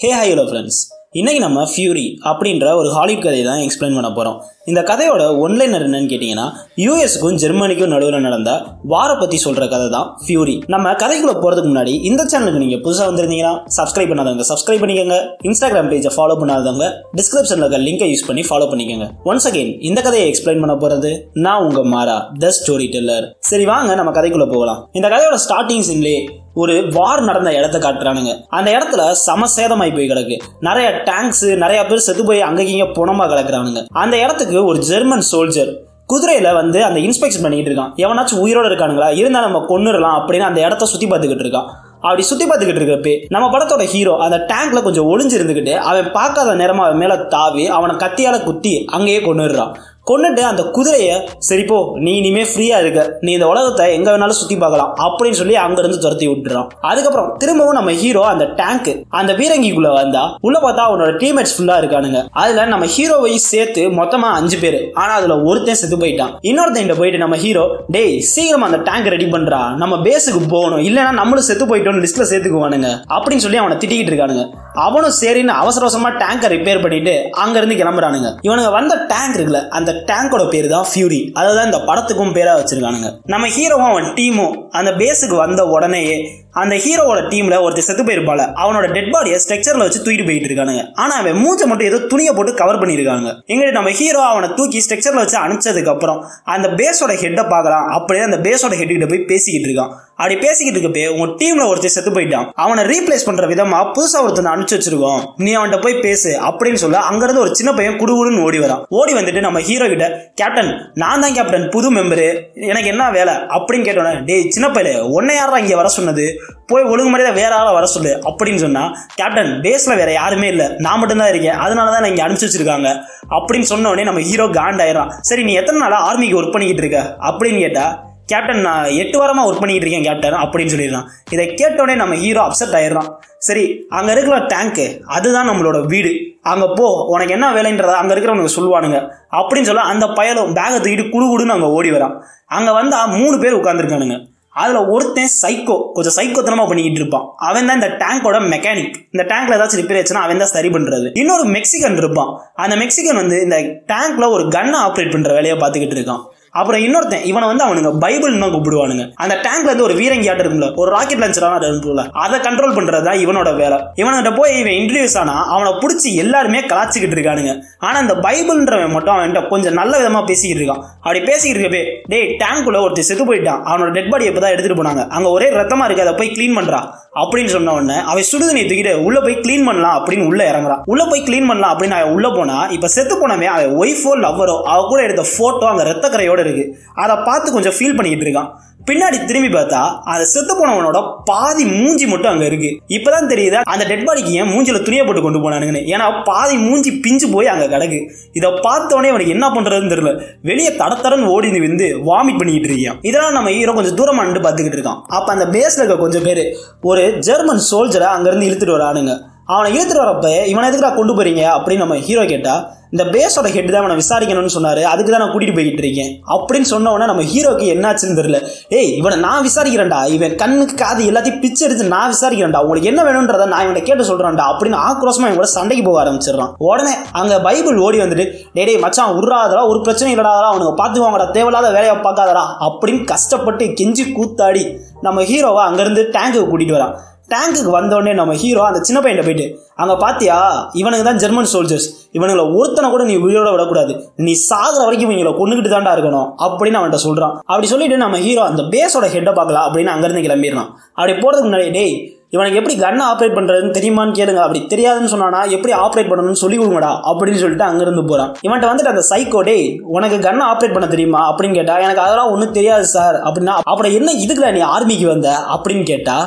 Hey hello friends இன்றைக்கி நம்ம fury அப்படின்ற ஒரு ஹாலிவுட் கதையை தான் எக்ஸ்பிளைன் பண்ண போகிறோம் இந்த கதையோட ஒன்லைனர் என்னன்னு கேட்டிங்கன்னா யூஎஸ்க்கும் ஜெர்மனிக்கும் நடுவில் நடந்த வார பற்றி சொல்கிற கதை தான் ஃபியூரி நம்ம கதைக்குள்ளே போகிறதுக்கு முன்னாடி இந்த சேனலுக்கு நீங்கள் புதுசாக வந்திருந்தீங்கன்னா சப்ஸ்கிரைப் பண்ணாதவங்க சப்ஸ்கிரைப் பண்ணிக்கோங்க. இன்ஸ்டாகிராம் பேஜை ஃபாலோ பண்ணாதவங்க டிஸ்கிரிப்ஷனில் இருக்க லிங்கை யூஸ் பண்ணி ஃபாலோ பண்ணிக்கோங்க. ஒன்ஸ் அகெயின் இந்த கதையை எக்ஸ்பிளைன் பண்ண போகிறது நான் உங்கள் மாறா த ஸ்டோரி டெல்லர் சரி வாங்க நம்ம கதைக்குள்ளே போகலாம். இந்த கதையோட ஸ்டார்டிங் சீன்லேயே ஒரு வார் நடந்த இடத்த காட்டுறானுங்க. அந்த இடத்துல சமசேதமாய் போய் கிடக்கு. நிறைய டேங்க்ஸ் நிறைய பேர் செத்து போய் அங்கங்க புணமா கிடக்குறானுங்க. அந்த இடத்துக்கு ஒரு ஜெர்மன் சோல்ஜர் குதிரையில வந்து அந்த இன்ஸ்பெக்ஷன் பண்ணிட்டு இருக்கான். எவனாச்சும் உயிரோட இருக்கானுங்களா? இருந்தா நம்ம கொன்னுடலாம் அப்படின்னு அந்த இடத்த சுத்தி பார்த்துக்கிட்டு இருக்கான். அப்படி சுத்தி பார்த்துக்கிட்டு இருக்கப்பே நம்ம படத்தோட ஹீரோ அந்த டேங்க்ல கொஞ்சம் ஒளிஞ்சு இருந்துகிட்டு அவன் பார்க்காத நேரமா அவன் மேல தாவி அவனை கத்தியால குத்தி அங்கேயே கொண்டுடுறான் கொண்டுட்டு அந்த குதிரையை சரிப்போ நீ இனிமே ஃப்ரீயா இருக்க. நீ இந்த உலகத்தை எங்க வேணாலும் சுத்தி பார்க்கலாம். அப்படின்னு சொல்லி அங்கேருந்து துரத்தி விட்டுறான். அதுக்கப்புறம் திரும்பவும் நம்ம ஹீரோ அந்த டேங்க் அந்த பீரங்கிக்குள்ள வந்தா உள்ள பார்த்தா அவனோட டீம்மேட்ஸ் ஃபுல்லா இருக்கானுங்க. அதுல நம்ம ஹீரோவையும் சேர்த்து மொத்தமா அஞ்சு பேர். ஆனா அதுல ஒருத்தன் செத்து போயிட்டான். இன்னொருத்தன் போயிட்டு நம்ம ஹீரோ டேய் சீக்கிரமாக அந்த டேங்க் ரெடி பண்றா. நம்ம பேஸுக்கு போகணும். இல்லைன்னா நம்மளும் செத்து போயிட்டோம்னு லிஸ்ட்ல சேர்த்துக்குவானுங்க. அப்படின்னு சொல்லி அவனை திட்டிக்கிட்டு இருக்கானுங்க. அவனும் சரின்னு அவசர அவசரமா டேங்கை ரிப்பேர் பண்ணிட்டு அங்க இருந்து கிளம்புறானுங்க. இவனுங்க வந்த டேங்க் இருக்குல்ல அந்த டேங்கோட பேர் தான் ஃபியூரி அதுதான் இந்த படத்துக்கும் பேரா வச்சிருக்கானுங்க. நம்ம ஹீரோவும் அவன் டீமும் அந்த பேஸுக்கு வந்த உடனேயே அந்த ஹீரோவோட டீம்ல ஒருத்தர் செத்து போயிருப்பால அவனோட டெட் பாடியை ஸ்ட்ரக்சர்ல வச்சு தூக்கிட்டு போயிட்டு இருக்கானுங்க. ஆனா அவன் மூச்சை மட்டும் ஏதோ துணியை போட்டு கவர் பண்ணிருக்காங்க எங்கிட்ட நம்ம ஹீரோ அவனை தூக்கி ஸ்ட்ரக்சர்ல வச்சு அனுப்பிச்சதுக்கு அப்புறம் அந்த பேஸோட ஹெட்டை பார்க்கலாம். அப்படியே அந்த பேஸோட ஹெட் கிட்ட போய் பேசிக்கிட்டு இருக்கான். அப்படி பேசிக்கிட்டு இருக்கப்பே உங்க டீம்ல ஒருத்தர் செத்து போயிட்டான். அவனை ரீப்ளேஸ் பண்ற விதமா புதுசா ஒருத்தனை அனுப்பிச்சு வச்சிருக்கோம். நீ அவன்கிட்ட போய் பேசு அப்படின்னு சொல்ல அங்கிருந்து ஒரு சின்ன பையன் குடுகுடுன்னு ஓடி வரான். ஓடி வந்துட்டு நம்ம ஹீரோ கிட்ட கேப்டன் நான் தான் கேப்டன் புது மெம்பரு எனக்கு என்ன வேலை? அப்படின்னு கேட்டோன்னே டேய் சின்ன பையல உன்னை யாரா இங்க வர சொன்னது? போய் ஒழுங்கு மாதிரியா வேற ஆளை வர சொல்லு அப்படின்னு சொன்னா கேப்டன் பேஸ்ல வேற யாருமே இல்லை. நான் மட்டும்தான் இருக்கேன். அதனால தான் இங்க அனுப்பிச்சு வச்சிருக்காங்க. அப்படின்னு சொன்ன உடனே நம்ம ஹீரோ காண்டாயிரம் சரி நீ எத்தனை நாளா ஆர்மிக்கு ஒர்க் பண்ணிக்கிட்டு இருக்க? அப்படின்னு கேட்டா கேப்டன் நான் எட்டு வாரமாக ஒர்க் பண்ணிட்டு இருக்கேன் கேப்டன் அப்படின்னு சொல்லிடுறான். இதை கேட்டோடனே நம்ம ஹீரோ அப்செட் ஆயிடுறான். சரி அங்கே இருக்கிற டேங்க்கு அதுதான் நம்மளோட வீடு. அங்கே போ உனக்கு என்ன வேலைன்றத அங்கே இருக்கிறவனுக்கு சொல்லுவானுங்க. அப்படின்னு சொல்ல அந்த பயலும் பேகை தூக்கிட்டு குடு குடுன்னு அங்கே ஓடி வரான். அங்கே வந்தால் மூணு பேர் உட்காந்துருக்கானுங்க அதில் ஒருத்தன் சைக்கோ கொஞ்சம் சைக்கோத்தனமாக பண்ணிக்கிட்டு இருப்பான். அவன் தான் இந்த டேங்கோட மெக்கானிக் இந்த டேங்க்ல ஏதாச்சும் ரிப்பேர் ஆச்சுன்னா அவன் தான் சரி பண்ணுறது இன்னொரு மெக்சிகன் இருப்பான். அந்த மெக்சிகன் வந்து இந்த டேங்க்ல ஒரு கன்னை ஆப்ரேட் பண்ணுற வேலையை பார்த்துக்கிட்டு இருக்கான். அப்புறம் இன்னொருத்தன் இவனை வந்து அவனுங்க பைபிள் தான் கூப்பிடுவானுங்க. அந்த டேங்க்ல இருந்து ஒரு வீரங்கி ஆட்டம் இருக்குல்ல ஒரு ராக்கெட் லான்ச்சரான இருக்குல்ல அதை கண்ட்ரோல் பண்றது தான் இவனோட வேலை. இவன்கிட்ட போய் இவன் இன்ட்ரடியூஸ் ஆனா அவனை பிடிச்சி எல்லாருமே கலாச்சிக்கிட்டு இருக்கானுங்க. ஆனா அந்த பைபிள்ன்றவன் மட்டும் அவன்கிட்ட கொஞ்சம் நல்ல விதமா பேசிக்கிட்டு இருக்கான். அப்படி பேசிக்கிட்டு இருக்கப்பே டேய் டேங்க்குள்ள ஒருத்தர் செத்து போயிட்டான். அவனோட டெட் பாடி எப்பதான் எடுத்துட்டு போனாங்க? அங்க ஒரே ரத்தமா இருக்கு அதை போய் க்ளீன் பண்றா. அப்படின்னு சொன்ன உடனே அவன் சுடுதண்ணி தூக்கிட்டு உள்ள போய் க்ளீன் பண்ணலாம் அப்படின்னு உள்ள இறங்குறான். உள்ள போய் க்ளீன் பண்ணலாம் அப்படின்னு அவன் உள்ள போனா இப்ப செத்து போனவே அவன் ஒய்ஃபோ லவ்வரோ அவ கூட எடுத்த போட்டோ அங்க ரத்தக்கரையோட இருக்கு. அதை பார்த்து கொஞ்சம் ஃபீல் பண்ணிக்கிட்டு இருக்கான். பின்னாடி திரும்பி பார்த்தா அந்த செத்து போனவனோட பாதி மூஞ்சி மட்டும் அங்க இருக்கு. இப்பதான் தெரியுது அந்த டெட் பாடிக்கு ஏன் மூஞ்சில துணியை போட்டு கொண்டு போனானுங்கன்னு. ஏன்னா பாதி மூஞ்சி பிஞ்சு போய் அங்க கிடக்கு. இதை பார்த்தோடனே அவனுக்கு என்ன பண்றதுன்னு தெரியல. வெளியே தடத்தடன் ஓடி வந்து வாமிட் பண்ணிக்கிட்டு இருக்கான் இதெல்லாம் நம்ம ஹீரோ கொஞ்சம் தூரமா நின்று பார்த்துக்கிட்டு இருக்கான். அப்ப அந்த பேஸ்ல இருக்க கொஞ்சம் பேர் ஒரு ஜெர்மன் சோல்ஜரை அங்க இருந்து இழுத்துட்டு வரானுங்க. அவனை இழுத்துட்டு வரப்ப இவனை எதுக்குடா கொண்டு போறீங்க? அப்படின்னு நம்ம ஹீரோ கேட்டா இந்த பேஸோட ஹெட் தான் அவனை விசாரிக்கணும்னு சொன்னாரு. அதுக்கு தான் நான் கூட்டிட்டு போய்கிட்டு இருக்கேன். அப்படின்னு சொன்ன உடனே நம்ம ஹீரோக்கு என்னாச்சுன்னு தெரியல. ஏய் இவனை நான் விசாரிக்கிறேன்டா. இவன் கண்ணுக்கு காது எல்லாத்தையும் பிச்சு எடுத்து நான் விசாரிக்கிறேன்டா. உங்களுக்கு என்ன வேணும்ன்றத நான் இவனை கேட்டு சொல்றேன்டா. அப்படின்னு ஆக்ரோஷமா இவன் கூட சண்டைக்கு போக ஆரம்பிச்சிடறான். உடனே அங்க பைபிள் ஓடி வந்துட்டு டே டேய் மச்சான் உருறாதடா ஒரு பிரச்சனை இல்லடா. அவனுக்கு பாத்துக்குவாங்கடா தேவையில்லாத வேலையை பார்க்காதரா அப்படின்னு கஷ்டப்பட்டு கெஞ்சி கூத்தாடி நம்ம ஹீரோவை அங்கிருந்து டேங்குக்கு கூட்டிட்டு வரான். டேங்குக்கு வந்தோடனே நம்ம ஹீரோ அந்த சின்ன பையன் போயிட்டு அங்கே பார்த்தியா இவனுக்கு தான் ஜெர்மன் சோல்ஜர்ஸ் இவனுங்களை ஒருத்தனை கூட நீ உயிரோட விடக்கூடாது. நீ சாகிற வரைக்கும் இவங்களை கொண்டுகிட்டு தாண்டா இருக்கணும். அப்படின்னு அவன்கிட்ட சொல்கிறான் அப்படி சொல்லிட்டு நம்ம ஹீரோ அந்த பேஸோட ஹெட்டை பார்க்கலாம் அப்படின்னு அங்கேருந்து கிளம்பிடுறான் அப்படி போகிறதுக்கு முன்னாடி டேய் இவனுக்கு எப்படி கன்னை ஆப்ரேட் பண்ணுறதுன்னு தெரியுமான்னு கேளுங்க. அப்படி தெரியாதுன்னு சொன்னானா எப்படி ஆப்ரேட் பண்ணணும்னு சொல்லி கொடுங்கடா. அப்படின்னு சொல்லிட்டு அங்கேருந்து போகிறான் இவன்ட்ட வந்துட்டு அந்த சைக்கோ டே உனக்கு கன்னை ஆப்ரேட் பண்ண தெரியுமா? அப்படின்னு கேட்டா எனக்கு அதெல்லாம் ஒன்றும் தெரியாது சார் அப்படின்னா அப்புறம் என்ன இதுக்குல நீ ஆர்மிக்கு வந்த? அப்படின்னு கேட்டா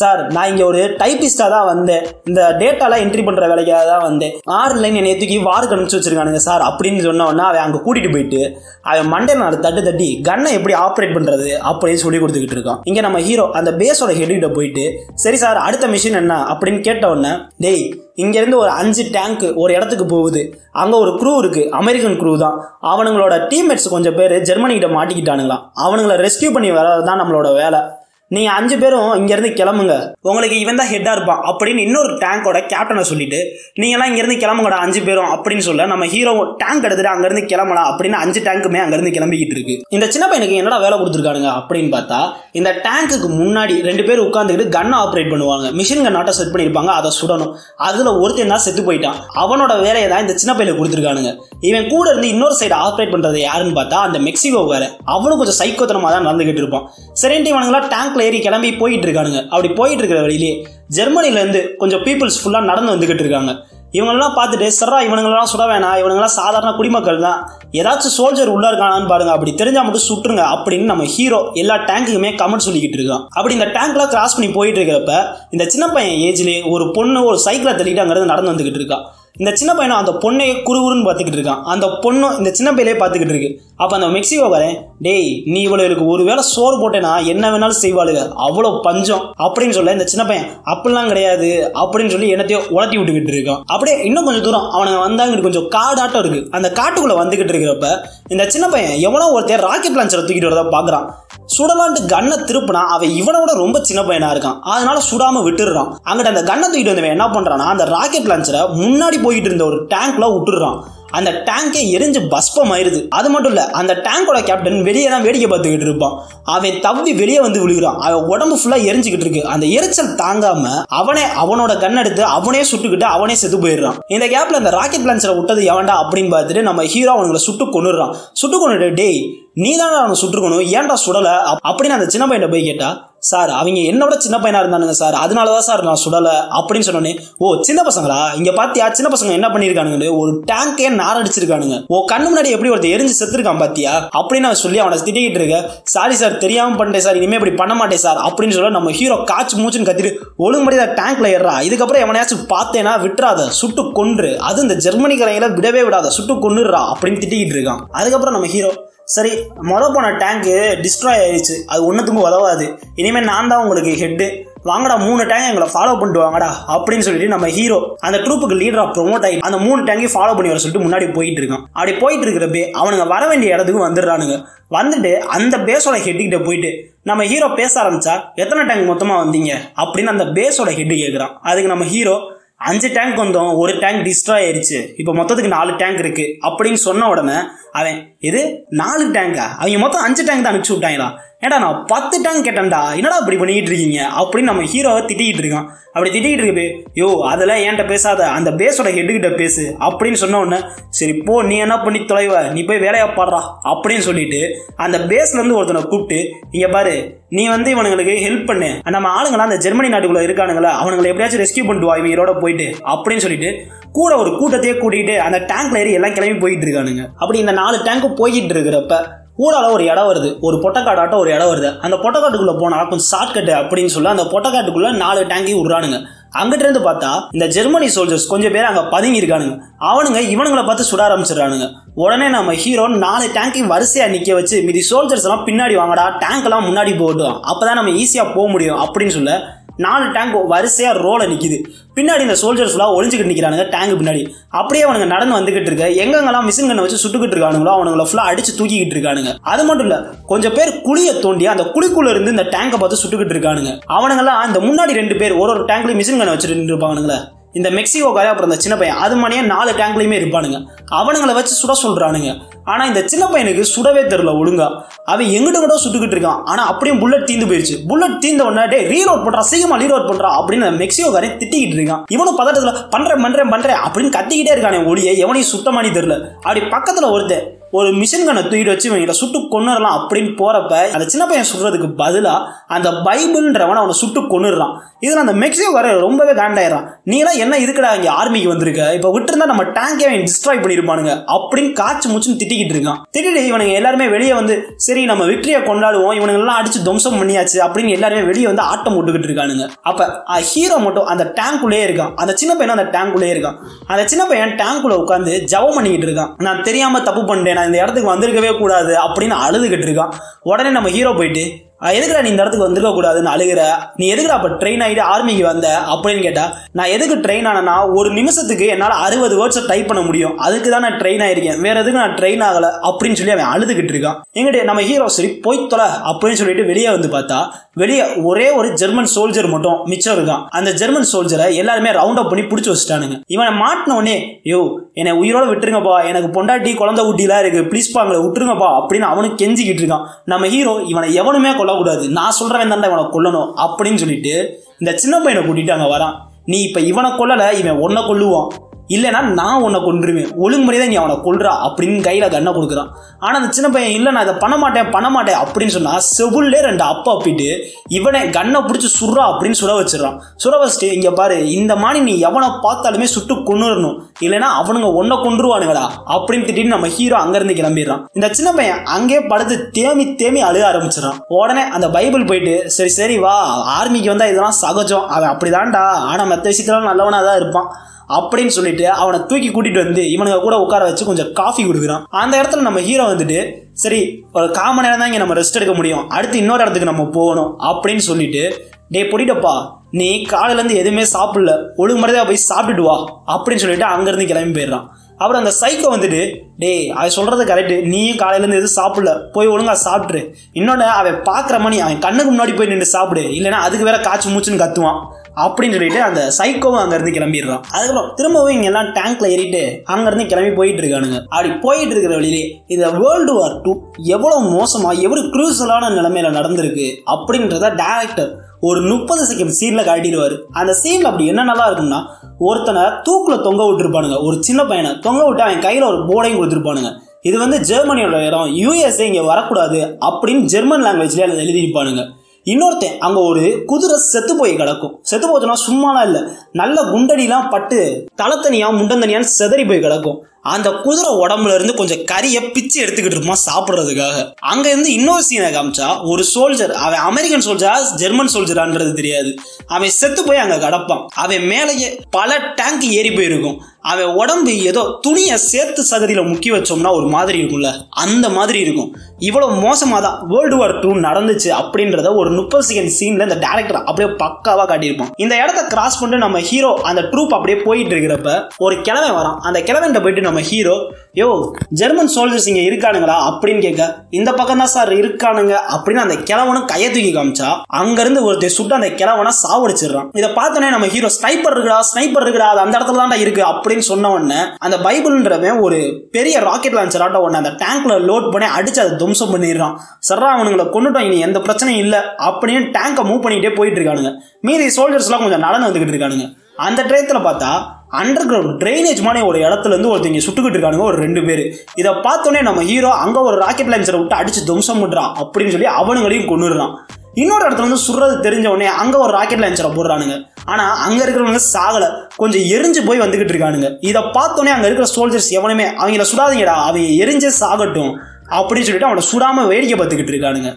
சார் நான் இங்கே ஒரு டைப்பிஸ்டாக தான் வந்தேன். இந்த டேட்டாலாம் என்ட்ரி பண்ணுற வேலைக்காக தான் வந்தேன். ஆறு லைன் என்னை தூக்கி வாருக்கு அனுப்பிச்சு வச்சிருக்கானுங்க சார். அப்படின்னு சொன்ன அவன் அங்கே கூட்டிகிட்டு போயிட்டு அவன் மண்டே நாள் தட்டு தட்டி கன்னை எப்படி ஆப்ரேட் பண்ணுறது அப்படின்னு சொல்லி கொடுத்துக்கிட்டு இருக்கான். இங்கே நம்ம ஹீரோ அந்த பேஸோட ஹெட்கிட்ட போயிட்டு சரி சார் அடுத்த மிஷின் என்ன? அப்படின்னு கேட்ட உடனே டேய் இங்கேருந்து ஒரு அஞ்சு டேங்க் ஒரு இடத்துக்கு போகுது. அங்கே ஒரு க்ரூ இருக்குது அமெரிக்கன் க்ரூ தான். அவனுங்களோட டீம்மேட்ஸ் கொஞ்சம் பேர் ஜெர்மனிகிட்ட மாட்டிக்கிட்டானுங்களாம். அவனுங்களை ரெஸ்கியூ பண்ணி வர்றது தான் நம்மளோட வேலை. நீங்கள் அஞ்சு பேரும் இங்கேருந்து கிளம்புங்க. உங்களுக்கு இவன் தான் ஹெட்டாக இருப்பான். அப்படின்னு இன்னொரு டேங்கோட கேப்டனை சொல்லிட்டு நீங்களாம் இங்கேருந்து கிளம்புங்கடா அஞ்சு பேரும் அப்படின்னு சொல்ல நம்ம ஹீரோ டேங்க் எடுத்துட்டு அங்கேருந்து கிளம்பலாம் அப்படின்னு அஞ்சு டேங்க்குமே அங்கேருந்து கிளம்பிக்கிட்டு இருக்கு. இந்த சின்ன பையனுக்கு என்னடா வேலை கொடுத்துருக்கானுங்க அப்படின்னு பார்த்தா இந்த டேங்க்குக்கு முன்னாடி ரெண்டு பேர் உட்காந்துக்கிட்டு கன் ஆப்ரேட் பண்ணுவாங்க. மிஷின் கன் செட் பண்ணியிருப்பாங்க அதை சுடணும். அதில் ஒருத்தன் தான் செத்து போயிட்டான். அவனோட வேலையை தான் இந்த சின்ன பையில கொடுத்துருக்கானுங்க. இவன் கூட இருந்து இன்னொரு சைடு ஆப்ரேட் பண்றது யாருன்னு பார்த்தா அந்த மெக்சிகோ வேற. அவனும் கொஞ்சம் சைக்கோத்தனமா தான் நடந்துகிட்டு இருப்பான். சரின்ட்டு இவனுங்களாம் டேங்க்ல ஏறி கிளம்பி போயிட்டு இருக்கானுங்க. அப்படி போயிட்டு இருக்கிற வழியிலே ஜெர்மனில இருந்து கொஞ்சம் பீப்புள்ஸ் ஃபுல்லா நடந்து வந்துகிட்டு இருக்காங்க. இவங்களெல்லாம் பார்த்துட்டு சரா இவனுங்களெல்லாம் சுட வேணாம். இவனுங்களாம் சாதாரண குடிமக்கள் தான். ஏதாச்சும் சோல்ஜர் உள்ள இருக்கானான்னு பாருங்க. அப்படி தெரிஞ்சா மட்டும் சுட்டுருங்க அப்படின்னு நம்ம ஹீரோ எல்லா டேங்குக்குமே கமெண்ட் சொல்லிக்கிட்டு இருக்கான். அப்படி இந்த டேங்க்லாம் கிராஸ் பண்ணி போயிட்டு இருக்கிறப்ப இந்த சின்ன பையன் ஏஜ்லேயே ஒரு பொண்ணு ஒரு சைக்கிளை தள்ளிட்டு அங்கிருந்து நடந்து வந்துகிட்டு இருக்கான். இந்த சின்ன பையனும் அந்த பொண்ணையே குறுகுறுன்னு பார்த்துக்கிட்டு இருக்கான். அந்த பொண்ணும் இந்த சின்ன பையிலே பார்த்துக்கிட்டு இருக்கு. அப்போ அந்த மெக்சிகோக்காரன் டேய் நீ இவளுக்கு ஒரு வேளை சோறு போட்டேனா என்ன வேணாலும் செய்வாளுங்க அவ்வளோ பஞ்சம். அப்படின்னு சொல்ல இந்த சின்ன பையன் அப்படிலாம் கிடையாது. அப்படின்னு சொல்லி என்னத்தையோ உலட்டி விட்டுக்கிட்டு இருக்கான். அப்படியே இன்னும் கொஞ்சம் தூரம் அவனுங்க வந்தாங்க. கொஞ்சம் காடாட்டம் இருக்கு. அந்த காட்டுக்குள்ளே வந்துகிட்டு இருக்கிறப்ப இந்த சின்ன பையன் எவனோ ஒருத்தர் ராக்கெட் லான்ச்சரை தூக்கிட்டு வரதா பார்க்குறான். சுடலான்ட்டு கண்ணை திருப்பினா அவன் இவனோட ரொம்ப சின்ன பையனாக இருக்கான். அதனால சுடாமல் விட்டுடுறான். அங்கிட்ட அந்த கண்ணை தூக்கிட்டு வந்தவன் என்ன பண்ணுறான்னா அந்த ராக்கெட் லான்ச்சரை முன்னாடி போயிட்டு இருந்த ஒரு டேங்க்ல விட்டுடுறான். அந்த டேங்கே எரிஞ்சு பஸ்பம் ஆயிருது. அது மட்டும் இல்ல அந்த டேங்கோட கேப்டன் வெளியே தான் வேடிக்கை பார்த்துக்கிட்டு இருப்பான். அவன் தவ்வி வெளியே வந்து விழுகிறான். அவன் உடம்பு ஃபுல்லா எரிஞ்சுக்கிட்டு இருக்கு. அந்த எரிச்சல் தாங்காம அவனே அவனோட கண்ணெடுத்து அவனே சுட்டுக்கிட்டு அவனே செத்து போயிடுறான். இந்த கேப்ல அந்த ராக்கெட் லான்ச்சரை விட்டது எவன்டா அப்படின்னு பார்த்துட்டு நம்ம ஹீரோ அவனுங்களை சுட்டு கொண்டுடுறான் சுட்டு கொண்டுட்டு டேய் நீ தான் அவனை சுட்டுருக்கணும். ஏன்டா சுடல? அப்~ அப்படின்னு அந்த சின்ன பையன் போய் கேட்டா சார் அவங்க என்னோட சின்ன பையனாக இருந்தானுங்க சார். அதனால தான் சார் நான் சுடலை அப்படின்னு சொன்னோன்னே ஓ சின்ன பசங்களா? இங்கே பார்த்தியா சின்ன பசங்க என்ன பண்ணியிருக்கானுங்க ஒரு டேங்கே நாரடிச்சிருக்கானுங்க ஓ கண்ணு முன்னாடி எப்படி ஒருத்தர் எரிஞ்சு செத்துருக்கான் பாத்தியா? அப்படின்னு நான் சொல்லி அவனை திட்டிக்கிட்டு இருக்க சாரி சார் தெரியாமல் பண்ணிட்டேன் சார் இனிமேல் இப்படி பண்ண மாட்டேன் சார் அப்படின்னு சொல்ல நம்ம ஹீரோ காச்சு மூச்சுன்னு கத்திட்டு ஒழுங்குபடி டேங்க்ல ஏறா இதுக்கப்புறம் எவனையாச்சும் பார்த்தேனா விட்டுறாத. சுட்டு கொன்று. அது இந்த ஜெர்மனி கரையில விடவே விடாத. சுட்டு கொன்னுடுறா. அப்படின்னு திட்டிக்கிட்டு இருக்கான். அதுக்கப்புறம் நம்ம ஹீரோ சரி மொதல் போன டேங்க்கு டிஸ்ட்ராய் ஆயிடுச்சு அது ஒன்றுத்துக்கும் உதவாது. இனிமேல் நான் தான் உங்களுக்கு ஹெட்டு வாங்கடா மூணு டேங்க் எங்களை ஃபாலோ பண்ணிட்டு வாங்கடா அப்படின்னு சொல்லிட்டு நம்ம ஹீரோ அந்த ட்ரூப்புக்கு லீடரா ப்ரொமோட் ஆகி அந்த மூணு டேங்கையும் ஃபாலோ பண்ணி வர சொல்லிட்டு முன்னாடி போயிட்டு இருக்கான். அப்படி போயிட்டு இருக்கிறப்பே அவனுங்க வர வேண்டிய இடத்துக்கு வந்துடுறானுங்க. வந்துட்டு அந்த பேஸோட ஹெட்டுக்கிட்ட போயிட்டு நம்ம ஹீரோ பேச ஆரம்பிச்சா எத்தனை டேங்க் மொத்தமா வந்தீங்க? அப்படின்னு அந்த பேஸோட ஹெட்டு கேட்குறான் அதுக்கு நம்ம ஹீரோ அஞ்சு டேங்க் வந்தோம் ஒரு டேங்க் டிஸ்ட்ராய் ஆயிடுச்சு இப்போ மொத்தத்துக்கு நாலு டேங்க் இருக்கு. அப்படின்னு சொன்ன உடனே அவன் இது நாலு டேங்கா அவங்க மொத்தம் அஞ்சு டேங்க் தான் அனுப்பிச்சு விட்டாங்களா ஏடா நான் பத்து டேங்க் கேட்டேன்டா? என்னடா இப்படி பண்ணிக்கிட்டு இருக்கீங்க? அப்படின்னு நம்ம ஹீரோவை திட்டிக்கிட்டு இருக்கான். அப்படி திட்டிக்கிட்டு இருக்கு யோ அதெல்லாம் என்கிட்ட பேசாத. அந்த பேஸோட ஹெட்டுக்கிட்ட பேசு. அப்படின்னு சொன்ன உடனே சரி போ நீ என்ன பண்ணி தொலைவ? நீ போய் வேலையா பாடுறா. அப்படின்னு சொல்லிட்டு அந்த பேஸ்லேருந்து ஒருத்தனை கூப்பிட்டு இங்கே பாரு நீ வந்து இவனுங்களுக்கு ஹெல்ப் பண்ணு. நம்ம ஆளுங்களா அந்த ஜெர்மனி நாட்டுக்குள்ளே இருக்கானுங்களா அவனுங்களை எப்படியாச்சும் ரெஸ்கியூ பண்ணிட்டு வா இவங்களோட போயிட்டு. அப்படின்னு சொல்லிட்டு கூட ஒரு கூட்டத்தையே கூட்டிகிட்டு அந்த டேங்க்ல ஏறி எல்லாம் கிளம்பி போயிட்டு இருக்கானுங்க. அப்படி இந்த நாலு டேங்க்கு போய்கிட்டு இருக்கிறப்ப கூடால ஒரு இடம் வருது. ஒரு பொட்டக்காடாட்டம் ஒரு இடம் வருது. அந்த பொட்டக்காட்டுக்குள்ளே போனால் கொஞ்சம் ஷார்ட்கட் அப்படின்னு சொல்லி அந்த பொட்டக்காட்டுக்குள்ளே நாலு டேங்கி விட்றானுங்க அங்கிட்டிருந்து பார்த்தா இந்த ஜெர்மனி சோல்ஜர்ஸ் கொஞ்சம் பேர் அங்கே பதுங்கி இருக்கானுங்க. அவனுங்க இவனுங்களை பார்த்து சுட ஆரம்பிச்சிடறானுங்க. உடனே நம்ம ஹீரோ நாலு டேங்கையும் வரிசையாக நிற்க வச்சு மீதி சோல்ஜர்ஸ் எல்லாம் பின்னாடி வாங்கடா டேங்க்லாம் முன்னாடி முன்னாடி போகட்டும். அப்பதான் நம்ம ஈஸியாக போக முடியும் அப்படின்னு சொல்ல நாலு டேங்க் வரிசையாக ரோல நிற்கிது பின்னாடி இந்த சோல்ஜர்ஸ் ஃபுல்லாக ஒளிஞ்சுக்கிட்டு நிற்கிறானுங்க டேங்க் பின்னாடி. அப்படியே அவனுங்க நடந்து வந்துகிட்டு இருக்க எங்கெங்கெல்லாம் மிஷின் கண்ணை வச்சு சுட்டுக்கிட்டு இருக்கானுங்களோ அவனுங்களை ஃபுல்லாக அடிச்சு தூக்கிக்கிட்டு இருக்கானுங்க. அது மட்டும் இல்லை கொஞ்சம் பேர் குழியை தோண்டி அந்த குழிக்குள்ள இருந்து இந்த டேங்கை பார்த்து சுட்டுக்கிட்டு இருக்கானுங்க. அவனுங்கெல்லாம் இந்த முன்னாடி ரெண்டு பேர் ஒரு ஒரு டேங்க்லயும் மிஷின் கண்ணை வச்சுட்டு இருப்பானுங்களே இந்த மெக்சிகோக்காரே அப்புறம் இந்த சின்ன பையன் அது மாதிரியே நாலு டேங்க்லையுமே இருப்பானுங்க. அவனுங்களை வச்சு சுட சொல்கிறானுங்க ஆனால் இந்த சின்ன பையனுக்கு சுடவே தெரில ஒழுங்கா. அவன் எங்கிட்ட கூட சுட்டுக்கிட்டு இருக்கான். ஆனால் அப்படியே புல்லட் தீந்து போயிடுச்சு புல்லட் தீந்த உடனே டே ரீலோட் பண்ணுறான் சீக்கிரமா ரீலோட் பண்ணுறான் அப்படின்னு மெக்சிகோ மெக்சிகோக்காரன் திட்டிக்கிட்டு இருக்கான். இவனும் பதட்டத்தில் பண்ணுறேன் பண்ணுறேன் பண்ணுறேன் அப்படின்னு கத்திக்கிட்டே இருக்கானே ஒளியை எவனையும் சுத்தமானி தெரில அப்படி பக்கத்தில் ஒருத்தன் ஒரு மிஷின் கண்ணை தூக்கிட்டு வச்சு இவங்களை சுட்டு கொண்டுடலாம் அப்படின்னு போறப்ப அந்த சின்ன பையன் சுடுறதுக்கு பதிலா அந்த பைபிள்ன்றவன் அவனை சுட்டு கொண்டுடுறான் இதுல அந்த மெக்சிகோ வர ரொம்பவே காண்டாயிரான் நீலாம் என்ன இருக்குடா இங்க ஆர்மிக்கு வந்திருக்க? இப்ப விட்டுருந்தா நம்ம டேங்கே அவன் டிஸ்ட்ராய் பண்ணிருப்பானுங்க. அப்படின்னு காய்ச்சி முச்சுன்னு திட்டிக்கிட்டு இருக்கான். திட்டிட்டு இவனுங்க எல்லாருமே வெளியே வந்து சரி நம்ம விக்டரியை கொண்டாடுவோம். இவனுங்கெல்லாம் அடிச்சு துவம்சம் பண்ணியாச்சு. அப்படின்னு எல்லாருமே வெளியே வந்து ஆட்டம் போட்டுக்கிட்டு இருக்கானுங்க. அப்ப ஹீரோ மட்டும் அந்த டேங்க்குள்ளே இருக்கான். அந்த சின்ன பையனும் அந்த டேங்க்குள்ளே இருக்கான். அந்த சின்ன பையன் டேங்க்குள்ள உட்காந்து ஜவம் பண்ணிக்கிட்டு இருக்கான். நான் தெரியாம தப்பு பண்ணிட்டேன். நான் இந்த இடத்துக்கு வந்திருக்கவே கூடாது அப்படின்னு அழுதுகிட்டு இருக்கான். உடனே நம்ம ஹீரோ போயிட்டு எதுக்குடா நீ இந்த இடத்துக்கு வந்திருக்க கூடாதுன்னு அழுகிற? நீ எதுக்குடா அப்ப ட்ரெயின் ஆகிட்டு ஆர்மிக்கு வந்த அப்படின்னு கேட்டா நான் எதுக்கு ட்ரெயின் ஆனேன்னா ஒரு நிமிஷத்துக்கு என்னால் அறுபது வேர்ட்ஸை டைப் பண்ண முடியும். அதுக்கு தான் நான் ட்ரெயின் ஆயிருக்கேன். வேற எதுக்கு நான் ட்ரெயின் ஆகல அப்படின்னு சொல்லி அவன் அழுதுகிட்டு இருக்கான். எங்கிட்ட நம்ம ஹீரோ சரி போய் தொலை அப்படின்னு சொல்லிட்டு வெளியே வந்து பார்த்தா வெளியே ஒரே ஒரு ஜெர்மன் சோல்ஜர் மட்டும் மிச்சம் இருக்கான். அந்த ஜெர்மன் சோல்ஜரை எல்லாருமே ரவுண்ட் அப் பண்ணி பிடிச்சி வச்சுட்டானுங்க. இவனை மாட்டின உடனே யோ என்னை உயிரோட விட்டுருங்கப்பா. எனக்கு பொண்டாட்டி குழந்தை ஊட்டிலாம் இருக்கு. ப்ளீஸ்ப்பா பாங்களை விட்டுருங்கப்பா அப்படின்னு அவனுக்கு கெஞ்சிக்கிட்டு இருக்கான். நம்ம ஹீரோ இவனை எவனுமே கொல்லக்கூடாது நான் சொல்கிறேன் தான்டா இவனை கொல்லணும் அப்படின்னு சொல்லிட்டு இந்த சின்ன பையனை கூட்டிகிட்டு அங்கே வரான். நீ இப்ப இவனை கொல்லலை இவன் ஒன்றை கொல்லுவான். இல்லைன்னா நான் உன்னை கொன்றுவேன். ஒழுங்கு முறையை நீ அவனை கொள்றா அப்படின்னு கையில் கண்ணை கொடுக்குறான். ஆனால் அந்த சின்ன பையன் இல்லை நான் இதை பண்ண மாட்டேன் பண்ண மாட்டேன் அப்படின்னு சொன்னால் செவுல்லே ரெண்டு அப்பா அப்பிட்டு இவனை கண்ணை பிடிச்சி சுடுறா அப்படின்னு சுட வச்சிடறான். சுட வச்சுட்டு இங்கே பாரு இந்த மாதிரி நீ எவனை பார்த்தாலுமே சுட்டு கொண்டுடணும் இல்லைன்னா அவனுங்க ஒன்றை கொண்டுருவானுங்களா அப்படின்னு திட்டின்னு நம்ம ஹீரோ அங்கேருந்து கிளம்பிடுறான். இந்த சின்ன பையன் அங்கேயே படுத்து தேமி தேமி அழுக ஆரம்பிச்சிடறான். உடனே அந்த பைபிள் போயிட்டு சரி சரி வா. ஆர்மிக்கு வந்தால் இதெல்லாம் சகஜம். அவன் அப்படிதான்டா. ஆனால் மற்ற விஷயத்துல நல்லவனாக தான் இருப்பான். அப்படின்னு சொல்லிட்டு அவனை தூக்கி கூட்டிட்டு வந்து இவனுங்க கூட உட்கார வச்சு கொஞ்சம் காஃபி கொடுக்குறான். அந்த இடத்துல நம்ம ஹீரோ வந்துட்டு சரி ஒரு கால் மணி நேரம் தான் இங்கே நம்ம ரெஸ்ட் எடுக்க முடியும். அடுத்து இன்னொரு இடத்துக்கு நம்ம போகணும். அப்படின்னு சொல்லிட்டு டே பொடிட்டப்பா நீ காலையிலேருந்து எதுவுமே சாப்பிடல. ஒழுங்கு மரியாதை போய் சாப்பிட்டுட்டு வா. அப்படின்னு சொல்லிட்டு அங்கேருந்து கிளம்பி போயிடுறான். அப்புறம் அந்த சைக்கோ வந்துட்டு டேய் அவன் சொல்கிறது கரெக்டு நீயும் காலையிலேருந்து எதுவும் சாப்பிடல. போய் ஒழுங்காக சாப்பிட்ரு இன்னொன்று அவன் பார்க்குற மணி அவன் கண்ணுக்கு முன்னாடி போய் நின்று சாப்பிடு. இல்லைனா அதுக்கு வேற காய்ச்சி மூச்சுன்னு கத்துவான். அப்படின்னு சொல்லிட்டு அந்த சைக்கோவும் அங்கேருந்து கிளம்பிடுறான். அதுக்கப்புறம் திரும்பவும் இங்க எல்லாம் டேங்க்ல ஏறிட்டு அங்கேருந்து கிளம்பி போயிட்டு இருக்கானுங்க அப்படி போயிட்டு இருக்கிற வழியிலே இந்த வேர்ல்டு வார் டூ எவ்வளவு மோசமா எவ்வளவு குரூசலான நிலைமையில நடந்திருக்கு அப்படின்றத டேரக்டர் ஒரு முப்பது செகண்ட் சீன்ல காட்டிடுவாரு. அந்த சீன்ல அப்படி என்ன நல்லா இருக்கும்னா ஒருத்தனை தூக்குல தொங்க விட்டுருப்பானுங்க. ஒரு சின்ன பையனை தொங்க விட்டு அவன் கையில ஒரு போர்டையும் கொடுத்துருப்பானுங்க. இது வந்து ஜெர்மனியோட இடம் யூஎஸ்ஏ இங்க வரக்கூடாது அப்படின்னு ஜெர்மன் லாங்குவேஜ்ல அதை எழுதியிருப்பானுங்க. இன்னொருத்தன் அங்க ஒரு குதிரை செத்து போய் கிடக்கும். செத்து போச்சுன்னா சும்மாலாம் இல்ல. நல்ல குண்டடிலாம் பட்டு தலத்தனியா முண்டந்தனியான்னு செதறி போய் கிடக்கும். அந்த குதிரை உடம்புல இருந்து கொஞ்சம் கறியை பிச்சு எடுத்துக்கிட்டு இருப்பான் சாப்பிட்றதுக்காக. அங்க இருந்து இன்னொரு சீனை காமிச்சா ஒரு சோல்ஜர் அவன் அமெரிக்கன் சோல்ஜரா ஜெர்மன் சோல்ஜரான்றது தெரியாது. அவன் செத்து போய் அங்க கிடப்பான். அவன் மேலேயே பல டேங்க் ஏறி போயிருக்கும். அவன் உடம்பு ஏதோ துணியை சேர்த்து சகதியில முக்கி வச்சோம்னா ஒரு மாதிரி இருக்கும்ல. அந்த மாதிரி இருக்கும். இவ்வளவு மோசமா தான் வேர்ல்டு வார் டூ நடந்துச்சு அப்படின்றத ஒரு முப்பது செகண்ட் சீன்ல இந்த டேரக்டர் அப்படியே பக்காவா காட்டியிருப்பான். இந்த இடத்த கிராஸ் பண்ணிட்டு நம்ம ஹீரோ அந்த ட்ரூப் அப்படியே போயிட்டு இருக்கிறப்ப ஒரு கிழமை வரான். அந்த கிழவன்ட்ட போயிட்டு நம்ம ஹீரோ யோ ஜெர்மன் சோல்ஜர்ஸ் இங்கே இருக்கானுங்களா? அப்படின்னு கேட்க இந்த பக்கம் தான் சார் இருக்கானுங்க அப்படின்னு அந்த கிழவனும் கையை தூக்கி காமிச்சா அங்கிருந்து ஒருத்தர் சுட்டு அந்த கிழவனை சாவடிச்சிடுறான். இதை பார்த்தோன்னே நம்ம ஹீரோ ஸ்னைப்பர் இருக்குடா ஸ்னைப்பர் இருக்குடா அது அந்த இடத்துல தான்டா இருக்கு அப்படின்னு சொன்ன உடனே அந்த பைபிள்ன்றவன் ஒரு பெரிய ராக்கெட் லான்ச்சர் ஆட்ட உடனே அந்த டேங்க்ல லோட் பண்ணி அடிச்சு அதை துவம்சம் பண்ணிடுறான். சர்ரா அவனுங்களை கொண்டுட்டோம் இனி எந்த பிரச்சனையும் இல்லை அப்படின்னு டேங்கை மூவ் பண்ணிகிட்டே போயிட்டு இருக்கானுங்க. மீதி சோல்ஜர்ஸ்லாம் கொஞ்சம் நடந்து வந்துகிட்டு இருக்கானுங்க. அந்த டயத்தில் பார்த்தா அண்டர் கிரவுண்ட் ட்ரைனேஜ் மாதிரி ஒரு இடத்துல இருந்து ஒருத்தங்க சுட்டுக்கிட்டு இருக்கானுங்க ஒரு ரெண்டு பேர். இதை பார்த்தோன்னே நம்ம ஹீரோ அங்கே ஒரு ராக்கெட் லான்ச்சரை விட்டு அடிச்சு துவம்சம் பண்ணுறான் அப்படின்னு சொல்லி அவனுங்களையும் கொண்டுடுறான் இன்னொரு இடத்துல வந்து சுடுறது தெரிஞ்ச உடனே அங்கே ஒரு ராக்கெட் லான்ச்சரை போடுறானுங்க. ஆனால் அங்கே இருக்கிறவங்க சாகலை. கொஞ்சம் எரிஞ்சு போய் வந்துக்கிட்டு இருக்கானுங்க. இதை பார்த்தோன்னே அங்கே இருக்கிற சோல்ஜர்ஸ் எவனுமே அவங்கள சுடாதீங்கடா அவங்க எரிஞ்சே சாகட்டும். அப்படின்னு சொல்லிட்டு அவனை சுடாம வேடிக்கை பார்த்துக்கிட்டு இருக்கானுங்க.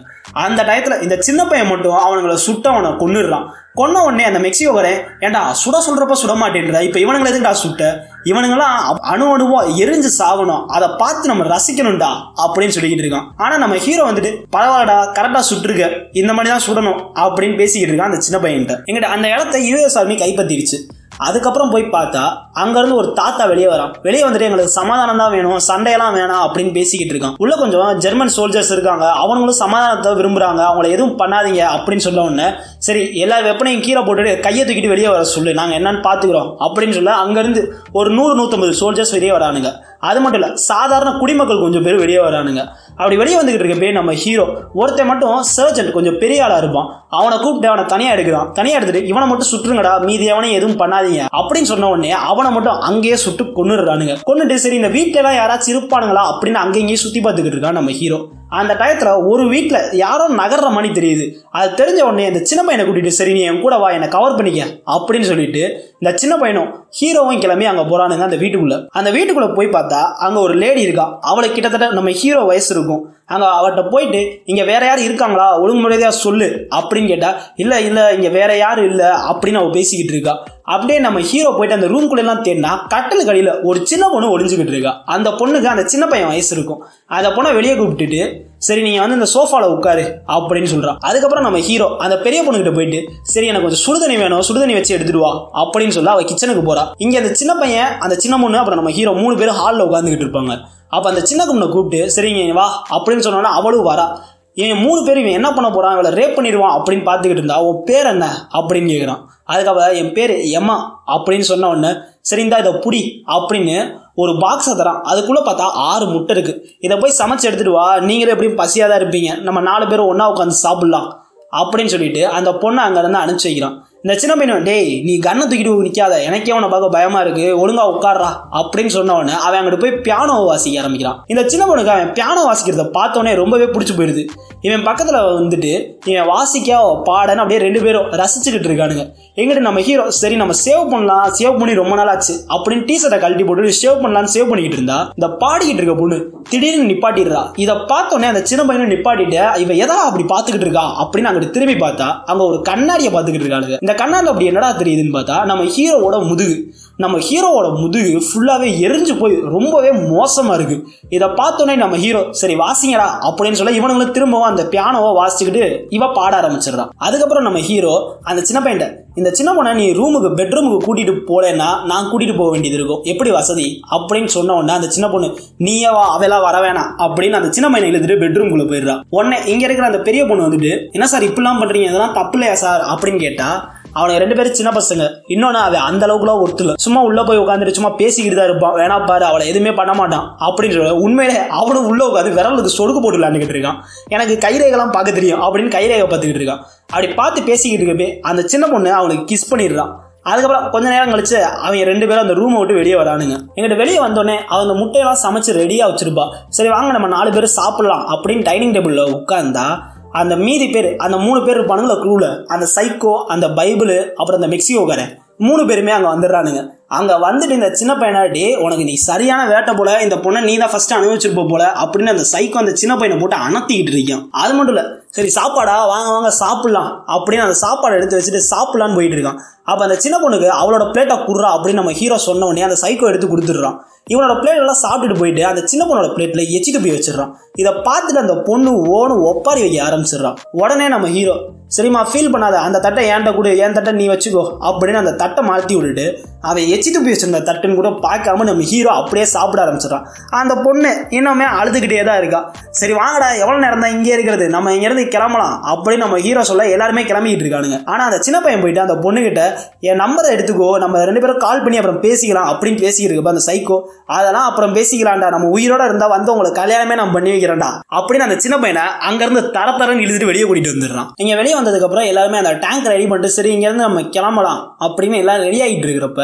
அந்த டயத்தில் இந்த சின்ன பையன் மட்டும் அவனுங்களை சுட்டு அவனை கொண்டுடுறான் கொன்ன உடனே அந்த மெக்சிகோ வரேன் ஏன்டா சுட சொல்றப்ப சுட மாட்டேன்றா? இப்போ இவனுங்களை எதுக்குடா சுட்ட? இவனுங்களாம் அணு அணுவா எரிஞ்சு சாகணும். அதை பார்த்து நம்ம ரசிக்கணும்டா அப்படின்னு சொல்லிக்கிட்டு இருக்கான். ஆனால் நம்ம ஹீரோ வந்துட்டு பரவாயில்லடா கரெக்டாக சுட்டுருக்க. இந்த மாதிரி தான் சுடணும் அப்படின்னு பேசிக்கிட்டு இருக்கான் அந்த சின்ன பையன்கிட்ட. எங்கிட்ட அந்த இடத்த யூஎஸ் சாமி கைப்பற்றிடுச்சு. அதுக்கப்புறம் போய் பார்த்தா அங்கேருந்து ஒரு தாத்தா வெளியே வரான். வெளியே வந்துட்டு எங்களுக்கு சமாதானம் தான் வேணும் சண்டையெல்லாம் வேணாம் அப்படின்னு பேசிக்கிட்டு இருக்கான். உள்ள கொஞ்சம் ஜெர்மன் சோல்ஜர்ஸ் இருக்காங்க. அவங்களும் சமாதானத்தை விரும்புகிறாங்க அவங்கள எதுவும் பண்ணாதீங்க அப்படின்னு சொல்ல உடனே சரி எல்லா வெப்பனையும் கீழே போட்டுட்டு கையை தூக்கிட்டு வெளியே வர சொல்லு. நாங்கள் என்னன்னு பார்த்துக்கிறோம் அப்படின்னு சொல்ல அங்கேருந்து ஒரு நூறு நூற்றம்பது சோல்ஜர்ஸ் வெளியே வரானுங்க. அது மட்டும் இல்லை சாதாரண குடிமக்கள் கொஞ்சம் பேர் வெளியே வரானுங்க. அப்படி வெளியே வந்துகிட்டு இருக்கப்பே நம்ம ஹீரோ ஒருத்தன் மட்டும் சர்ஜன் கொஞ்சம் பெரிய ஆளாக இருப்பான். அவனை கூப்பிட்டு அவனை தனியாக எடுக்கிறான். தனியாக எடுத்துட்டு இவனை மட்டும் சுட்டுருங்கடா மீதி அவனை எதுவும் பண்ணாதீங்க. அப்படின்னு சொன்ன உடனே அவனை மட்டும் அங்கேயே சுட்டு கொண்டுடுறானுங்க கொண்டுட்டு சரி இந்த வீட்டிலலாம் எல்லாம் யாராச்சும் இருப்பானுங்களா அப்படின்னு அங்கேயும் சுற்றி பார்த்துக்கிட்டு இருக்கான் நம்ம ஹீரோ அந்த டயத்தில் ஒரு வீட்டில் யாரோ நகர்ற மாதிரி தெரியுது. அது தெரிஞ்ச உடனே இந்த சின்ன பையனை கூட்டிகிட்டு சரி நீ என் கூட வா என்னை கவர் பண்ணிக்க அப்படின்னு சொல்லிட்டு இந்த சின்ன பையனும் ஹீரோவும் கிளம்பி அங்கே போகிறானுங்க அந்த வீட்டுக்குள்ளே. அந்த வீட்டுக்குள்ளே போய் பார்த்தா அங்கே ஒரு லேடி இருக்கா. அவளை கிட்டத்தட்ட நம்ம ஹீரோ வயசு இருக்கும். அங்கே அவர்கிட்ட போயிட்டு இங்கே வேற யார் இருக்காங்களா? ஒழுங்குமுறையாக சொல்லு அப்படின்னு கேட்டால் இல்லை இல்லை இங்கே வேற யாரும் இல்லை அப்படின்னு அவள் பேசிக்கிட்டு இருக்கா. அப்படியே நம்ம ஹீரோ போயிட்டு அந்த ரூம்குள்ள எல்லாம் தேடினா கட்டலுக்கு கடையில் ஒரு சின்ன பொண்ணு ஒளிஞ்சுக்கிட்டு இருக்கா. அந்த பொண்ணுக்கு அந்த சின்ன பையன் வயசு இருக்கும். அந்த பொண்ணை வெளியே கூப்பிட்டுட்டு சரி நீங்க வந்து இந்த சோஃபால உட்காரு அப்படின்னு சொல்றான். அதுக்கப்புறம் நம்ம ஹீரோ அந்த பெரிய பொண்ணுகிட்ட போயிட்டு சரி எனக்கு கொஞ்சம் சுடுதண்ணி வேணும் சுடுதண்ணி வச்சு எடுத்துட்டு வா அப்படின்னு சொல்ல அவ கிச்சனுக்கு போறா. இங்க அந்த சின்ன பையன் அந்த சின்ன பொண்ணு அப்புறம் நம்ம ஹீரோ மூணு பேரும் ஹாலில் உட்காந்துக்கிட்டு இருப்பாங்க. அப்ப அந்த சின்ன பொண்ணை கூப்பிட்டு சரிங்க வா அப்படின்னு சொன்னோன்னா அவளும் வரா. இவன் மூணு பேர் இவன் என்ன பண்ண போகிறான் இவளை ரேப் பண்ணிடுவான் அப்படின்னு பார்த்துக்கிட்டு இருந்தா உன் பேர் என்ன? அப்படின்னு கேட்குறான் அதுக்கப்புறம் என் பேர் எம்மா அப்படின்னு சொன்ன உடனே சரிந்தா இதை புடி அப்படின்னு ஒரு பாக்ஸை தரான். அதுக்குள்ளே பார்த்தா ஆறு முட்டை இருக்குது இதை போய் சமைச்சு எடுத்துட்டு வா. நீங்களே எப்படியும் பசியாக தான் இருப்பீங்க. நம்ம நாலு பேரும் ஒன்றா உட்காந்து சாப்பிட்லாம் அப்படின்னு சொல்லிட்டு அந்த பொண்ணை அங்கேருந்து அனுப்பிச்சு வைக்கிறான். இந்த சின்ன பையன் டேய் நீ கண்ணை தூக்கிட்டு நிற்காத எனக்கே அவனை பார்க்க பயமா இருக்கு. ஒழுங்கா உட்காடுறா அப்படின்னு சொன்னவனே அவன் அங்கிட்டு போய் பியானோ வாசிக்க ஆரம்பிக்கிறான். இந்த சின்ன பொண்ணுக்கு அவன் பியானோ வாசிக்கிறத பார்த்தோன்னே ரொம்பவே பிடிச்சி போயிடுது. இவன் பக்கத்தில் வந்துட்டு இவன் வாசிக்க பாடன்னு அப்படியே ரெண்டு பேரும் ரசிச்சுக்கிட்டு இருக்கானுங்க. எங்கிட்ட நம்ம ஹீரோ சரி நம்ம சேவ் பண்ணலாம். சேவ் பண்ணி ரொம்ப நாள் ஆச்சு அப்படின்னு டீஷர்ட்டை கழட்டி போட்டு சேவ் பண்ணலாம்னு சேவ் பண்ணிக்கிட்டு இருந்தா இந்த பாடிக்கிட்டு இருக்க பொண்ணு திடீர்னு நிப்பாட்டிடுறா. இதை பார்த்தோன்னே அந்த சின்ன பையனும் நிப்பாட்டிட்டு இவன் எதா அப்படி பார்த்துக்கிட்டு இருக்கா அப்படின்னு அங்கிட்டு திரும்பி பார்த்தா அங்க ஒரு கண்ணாடியை பார்த்துக்கிட்டு இருக்காளுங்க. இந்த கண்ணால் அப்படி என்னடா தெரியுதுன்னு பார்த்தா நம்ம ஹீரோவோட முதுகு நம்ம ஹீரோவோட முதுகு ஃபுல்லாகவே எரிஞ்சு போய் ரொம்பவே மோசமாக இருக்குது இதை பார்த்தோன்னே நம்ம ஹீரோ சரி வாசிங்கடா அப்படின்னு சொல்ல இவனுங்களும் திரும்பவும் அந்த பியானோவை வாசிச்சுக்கிட்டு இவ பாட ஆரம்பிச்சிடுறான் அதுக்கப்புறம் நம்ம ஹீரோ அந்த சின்ன பையன் இந்த சின்ன பொண்ணை நீ ரூமுக்கு பெட்ரூமுக்கு கூட்டிகிட்டு போலேன்னா நான் கூட்டிகிட்டு போக வேண்டியது இருக்கும். எப்படி வசதி? அப்படின்னு சொன்ன உடனே அந்த சின்ன பொண்ணு நீயே வா அவெல்லாம் வர வேணாம். அப்படின்னு அந்த சின்ன பையனை எழுதிட்டு பெட்ரூம்குள்ளே போயிடுறான் உடனே இங்கே இருக்கிற அந்த பெரிய பொண்ணு வந்துட்டு என்ன சார் இப்படிலாம் பண்ணுறீங்க இதெல்லாம் தப்பு இல்லையா சார்? அப்படின்னு கேட்டால் அவனுக்கு ரெண்டு பேரும் சின்ன பசங்க. இன்னொன்னு அவன் அந்த அளவுக்குலாம் ஒருத்தல சும்மா உள்ள போய் உட்காந்துட்டு சும்மா பேசிக்கிட்டு தான் இருப்பான். வேணா பாரு அவளை எதுவுமே பண்ண மாட்டான். அப்படின்ற சொல்ல உண்மையிலே அவனும் உள்ள உட்காந்து விரலுக்கு சொடுக்கு போட்டு விளாண்டுக்கிட்டு இருக்கான். எனக்கு கைரேகெல்லாம் பார்க்க தெரியும் அப்படின்னு கைரேகை பார்த்துக்கிட்டு இருக்கான். அப்படி பார்த்து பேசிக்கிட்டு இருக்கப்பே அந்த சின்ன பொண்ணு அவனுக்கு கிஸ் பண்ணிடுறான். அதுக்கப்புறம் கொஞ்ச நேரம் கழிச்சு அவங்க ரெண்டு பேரும் அந்த ரூமை விட்டு வெளியே வரானுங்க. எங்கிட்ட வெளியே வந்தோடனே அவன் அந்த முட்டையெல்லாம் சமைச்சு ரெடியாக வச்சிருப்பா. சரி வாங்க நம்ம நாலு பேர் சாப்பிடலாம் அப்படின்னு டைனிங் டேபிளில் உட்காந்தா அந்த மீதி பேர் அந்த மூணு பேர் இருப்பானுங்களா குரூவில் அந்த சைக்கோ அந்த பைபிள் அப்புறம் அந்த மெக்சிகோக்காரன் மூணு பேருமே அங்கே வந்துடுறானுங்க. அங்கே வந்துட்டு இந்த சின்ன பையனாடி உனக்கு நீ சரியான வேட்டை போல இந்த பொண்ணை நீ தான் ஃபஸ்ட்டு அனுபவிச்சிருப்ப போல அப்படின்னு அந்த சைக்கோ அந்த சின்ன பையனை போட்டு அணத்திக்கிட்டு இருக்கான். அது மட்டும் இல்லை சரி சாப்பாடா? வாங்க வாங்க சாப்பிட்லாம் அப்படின்னு அந்த சாப்பாடை எடுத்து வச்சுட்டு சாப்பிட்லான்னு போயிட்டு இருக்கான். அப்போ அந்த சின்ன பொண்ணுக்கு அவளோட பிளேட்டை குடுறா அப்படின்னு நம்ம ஹீரோ சொன்ன உடனே அந்த சைக்கோ எடுத்து கொடுத்துட்றான். இவனோட பிளேட்டெல்லாம் சாப்பிட்டுட்டு போயிட்டு அந்த சின்ன பொண்ணோட பிளேட்டில் எச்சிட்டு போய் வச்சிடறான். இதை பார்த்துட்டு அந்த பொண்ணு ஓனு ஒப்பாரி வைக்க ஆரம்பிச்சிடுறான் உடனே நம்ம ஹீரோ சரிம்மா ஃபீல் பண்ணாத அந்த தட்டை ஏன்ட்ட கூட ஏன் தட்டை நீ வச்சுக்கோ அப்படின்னு அந்த சட்டம் மாற்றி விட்டுட்டு அவன் எச்சிட்டு போய் வச்சிருந்த தட்டுன்னு கூட பார்க்காம நம்ம ஹீரோ அப்படியே சாப்பிட ஆரம்பிச்சிடறான். அந்த பொண்ணு இன்னுமே அழுதுகிட்டே தான் இருக்கா. சரி வாங்கடா எவ்வளோ நேரம் தான் இங்கே இருக்கிறது? நம்ம இங்கேருந்து கிளம்பலாம் அப்படின்னு நம்ம ஹீரோ சொல்ல எல்லாருமே கிளம்பிக்கிட்டு இருக்கானுங்க. ஆனால் அந்த சின்ன பையன் போயிட்டு அந்த பொண்ணுகிட்ட என் நம்பரை எடுத்துக்கோ நம்ம ரெண்டு பேரும் கால் பண்ணி அப்புறம் பேசிக்கலாம் அப்படின்னு பேசிக்கிட்டு அந்த சைக்கோ அதெல்லாம் அப்புறம் பேசிக்கலாம்டா நம்ம உயிரோட இருந்தால் வந்து உங்களுக்கு கல்யாணமே நான் பண்ணி வைக்கிறேன்டா அப்படின்னு அந்த சின்ன பையனை அங்கேருந்து தர தரன்னு இழுத்துட்டு வெளியே கூட்டிட்டு வந்துடுறான். இங்கே வெளியே வந்ததுக்கப்புறம் எல்லாருமே அந்த டேங்க் ரெடி பண்ணிட்டு சரி இங்கேருந்து நம்ம கிளம்பலாம் அப்படின்னு எல்லாம் ரெடி ஆகிட்டு இருக்கிறப்ப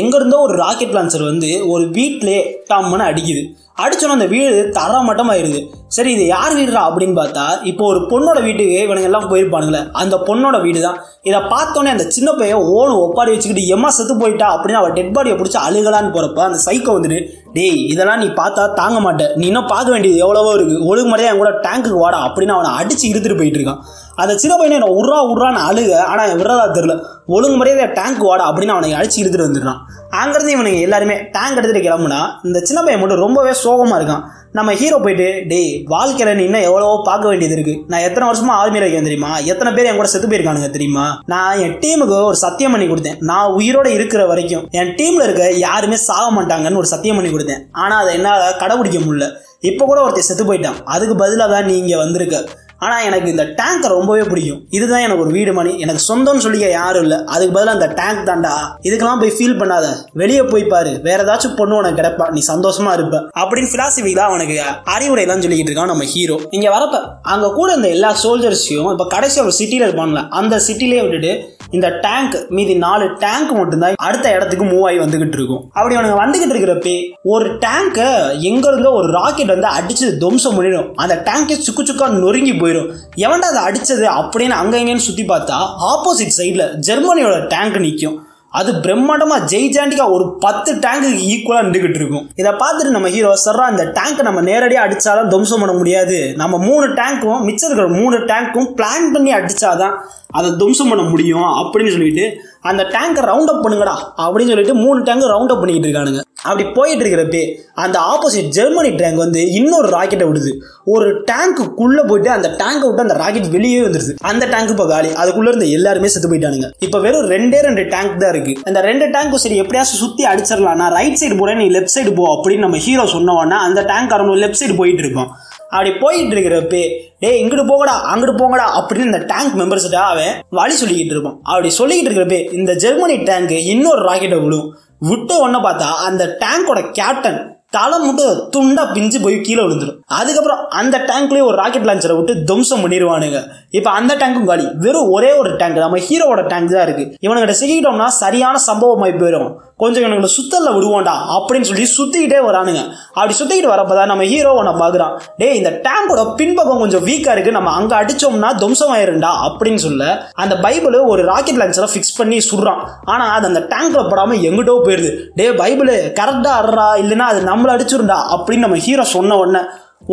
எங்கேருந்தோ ஒரு ராக்கெட் லான்ச்சர் வந்து ஒரு வீட்டிலே டம்முன்னு அடிக்குது. அடிச்சோன்னா அந்த வீடு தர மட்டமாயிருது சரி இது யார் வீடுறா அப்படின்னு பார்த்தா இப்போ ஒரு பொண்ணோட வீட்டுக்கு இவனுங்க எல்லாம் போயிருப்பானுங்களே. அந்த பொண்ணோட வீடு தான் இதை பார்த்தோன்னே அந்த சின்ன பையன் ஓனு ஒப்பாரி வச்சுக்கிட்டு எம்மா செத்து போயிட்டா? அப்படின்னு அவள் டெட் பாடியை பிடிச்சி அழுகலான்னு போறப்ப அந்த சைக்கோ வந்துட்டு டேய் இதெல்லாம் நீ பார்த்தா தாங்க மாட்டேன் நீ இன்னும் பார்க்க வேண்டியது எவ்வளவோ இருக்கு. ஒழுங்கு முறையாக என் கூட டேங்க்குக்கு வாடா. அப்படின்னு அவனை அடிச்சு இழுத்துட்டு போயிட்டு இருக்கான். அந்த சின்ன பையனை என்ன உர்றா உர்றான்னு அழுக ஆனால் விடுறதா தெரில ஒழுங்கு மரியாதை டேங்க் வாடா அப்படின்னு அவனை அழைச்சி இழுத்துட்டு வந்துடுறான். அங்கேருந்து இவனுங்க எல்லாருமே டேங்க் எடுத்துகிட்டு கிளம்புனா இந்த சின்ன பையன் மட்டும் ரொம்பவே சோகமாக இருக்கான். நம்ம ஹீரோ போயிட்டு டேய் வாழ்க்கையில் நீ இன்னும் எவ்வளவோ பார்க்க வேண்டியது இருக்கு. நான் எத்தனை வருஷமா ஆர்மியில் இருக்கேன் தெரியுமா? எத்தனை பேர் என் கூட செத்து போயிருக்கானுங்க தெரியுமா? நான் என் டீமுக்கு ஒரு சத்தியம் பண்ணி கொடுத்தேன். நான் உயிரோட இருக்கிற வரைக்கும் என் டீம்ல இருக்க யாருமே சாக மாட்டாங்கன்னு ஒரு சத்தியம் பண்ணி கொடுத்தேன். ஆனால் அதை என்னால் கடைபிடிக்க முடியல. இப்போ கூட ஒருத்தர் செத்து போயிட்டான். அதுக்கு பதிலாக தான் நீ இங்கே வந்திருக்க. ஆனால் எனக்கு இந்த டேங்க் ரொம்பவே பிடிக்கும். இதுதான் எனக்கு ஒரு வீடு மணி. எனக்கு சொந்தம்னு சொல்லிக்க யாரும் இல்லை. அதுக்கு பதிலாக அந்த டேங்க் தாண்டா இதுக்கெல்லாம் போய் ஃபீல் பண்ணாத. வெளியே போய் பாரு. வேற ஏதாச்சும் பொண்ணு உனக்கு கிடைப்பா. நீ சந்தோஷமா இருப்ப. அப்படின்னு பிலாசபி தான் அவனுக்கு அறிவுரை தான் சொல்லிக்கிட்டு இருக்கான் நம்ம ஹீரோ இங்கே வரப்ப அங்கே கூட இந்த எல்லா சோல்ஜர்ஸையும் இப்போ கடைசி ஒரு சிட்டியில் இருப்பான்ல. அந்த சிட்டிலே விட்டுட்டு இந்த டேங்க் மீதி நாலு டேங்க் மட்டும்தான் அடுத்த இடத்துக்கு மூவ் ஆகி வந்துகிட்டு இருக்கும். அப்படி அவனுங்க வந்துகிட்டு இருக்கிறப்பே ஒரு டேங்கை எங்க இருந்தோ ஒரு ராக்கெட் வந்து அடிச்சு துவம்சம் பண்ணிடும். அந்த டேங்கை சுக்கு சுக்கா நொறுங்கி போயிடும். எவன்டா அதை அடிச்சது அப்படின்னு அங்க இங்கன்னு சுத்தி பார்த்தா ஆப்போசிட் சைட்ல ஜெர்மனியோட டேங்க் நிற்கும் அது பிரம்மாண்டமா ஜெய்ஜாண்டிக்கா ஒரு பத்து டேங்குக்கு ஈக்குவலா நின்றுகிட்டு இருக்கும். இதை பார்த்துட்டு நம்ம ஹீரோ சர்ரா இந்த டேங்க்கை நம்ம நேரடியாக அடிச்சாலும் துவம்சம் பண்ண முடியாது. நம்ம மூணு டேங்க்கும் மிச்சம் இருக்கிற மூணு டேங்க்கும் பிளான் பண்ணி அடிச்சாதான் அதை துவம்சம் பண்ண முடியும் அப்படின்னு சொல்லிட்டு அந்த டேங்கை ரவுண்ட் அப் பண்ணுங்கடா அப்படின்னு சொல்லிட்டு மூணு டேங்க் ரவுண்ட் அப் பண்ணிக்கிட்டு இருக்கானுங்க. அப்படி போயிட்டு இருக்கிறப்பே அந்த ஆப்போசிட் ஜெர்மனி டேங்க் வந்து இன்னொரு ராக்கெட்டை விடுது. ஒரு டேங்க்குள்ள போயிட்டு அந்த டேங்கை விட்டு அந்த ராக்கெட் வெளியே வந்துருது. அந்த டேங்க் இப்போ காலி. அதுக்குள்ள இருந்த எல்லாருமே செத்து போயிட்டானுங்க. இப்போ வெறும் ரெண்டே ரெண்டு டேங்க் தான் இருக்கு. அந்த ரெண்டு டேங்க்கும் சரி எப்படியாச்சும் சுற்றி அடிச்சிடலாம் நான் ரைட் சைடு போறேன் நீ லெஃப்ட் சைடு போ அப்படின்னு நம்ம ஹீரோ சொன்னோன்னா அந்த டேங்க் அரணும் லெஃப்ட் சைடு போயிட்டு இருக்கோம் அப்படி போயிட்டு இருக்கிறப்ப டே இங்கிட்டு போங்கடா அங்கிட்டு போங்கடா அப்படின்னு இந்த டேங்க் மெம்பர்ஸ்கிட்ட அவன் வழி சொல்லிக்கிட்டு இருப்பான். அப்படி சொல்லிக்கிட்டு இருக்கிறப்ப இந்த ஜெர்மனி டேங்க் இன்னொரு ராக்கெட்டை விழும். விட்ட உடனே பார்த்தா அந்த டேங்கோட கேப்டன் தலை மட்டும் துண்டா பிஞ்சு போய் கீழே விழுந்துடும் அதுக்கப்புறம் அந்த டேங்க்லேயே ஒரு ராக்கெட் லான்ச்சரை விட்டு துவம்சம் பண்ணிடுவானுங்க இப்போ அந்த டேங்க்கும் காலி. வெறும் ஒரே ஒரு டேங்க் நம்ம ஹீரோவோட டேங்க் தான் இருக்கு. இவனுங்கிட்ட சிக்கிட்டோம்னா சரியான சம்பவமாய் போயிடும் கொஞ்சம் இவனுங்களை சுத்தல்ல விடுவோண்டா அப்படின்னு சொல்லி சுத்திக்கிட்டே வரானுங்க. அப்படி சுத்திக்கிட்டு வரப்பதான் நம்ம ஹீரோ ஒன்று பார்க்குறான் டே இந்த டேங்கோட பின்பக்கம் கொஞ்சம் வீக்கா இருக்கு. நம்ம அங்க அடிச்சோம்னா துவம்சமாயிருண்டா அப்படின்னு சொல்ல அந்த பைபிள் ஒரு ராக்கெட் லான்ச்சரை ஃபிக்ஸ் பண்ணி சுடுறான். ஆனா அது அந்த டேங்க்ல படாம எங்கிட்டோ போயிருது. டே பைபிள் கரெக்டா அறா இல்லைன்னா அது நம்ம நம்மள அடிச்சிருந்தா அப்படின்னு நம்ம ஹீரோ சொன்ன உடனே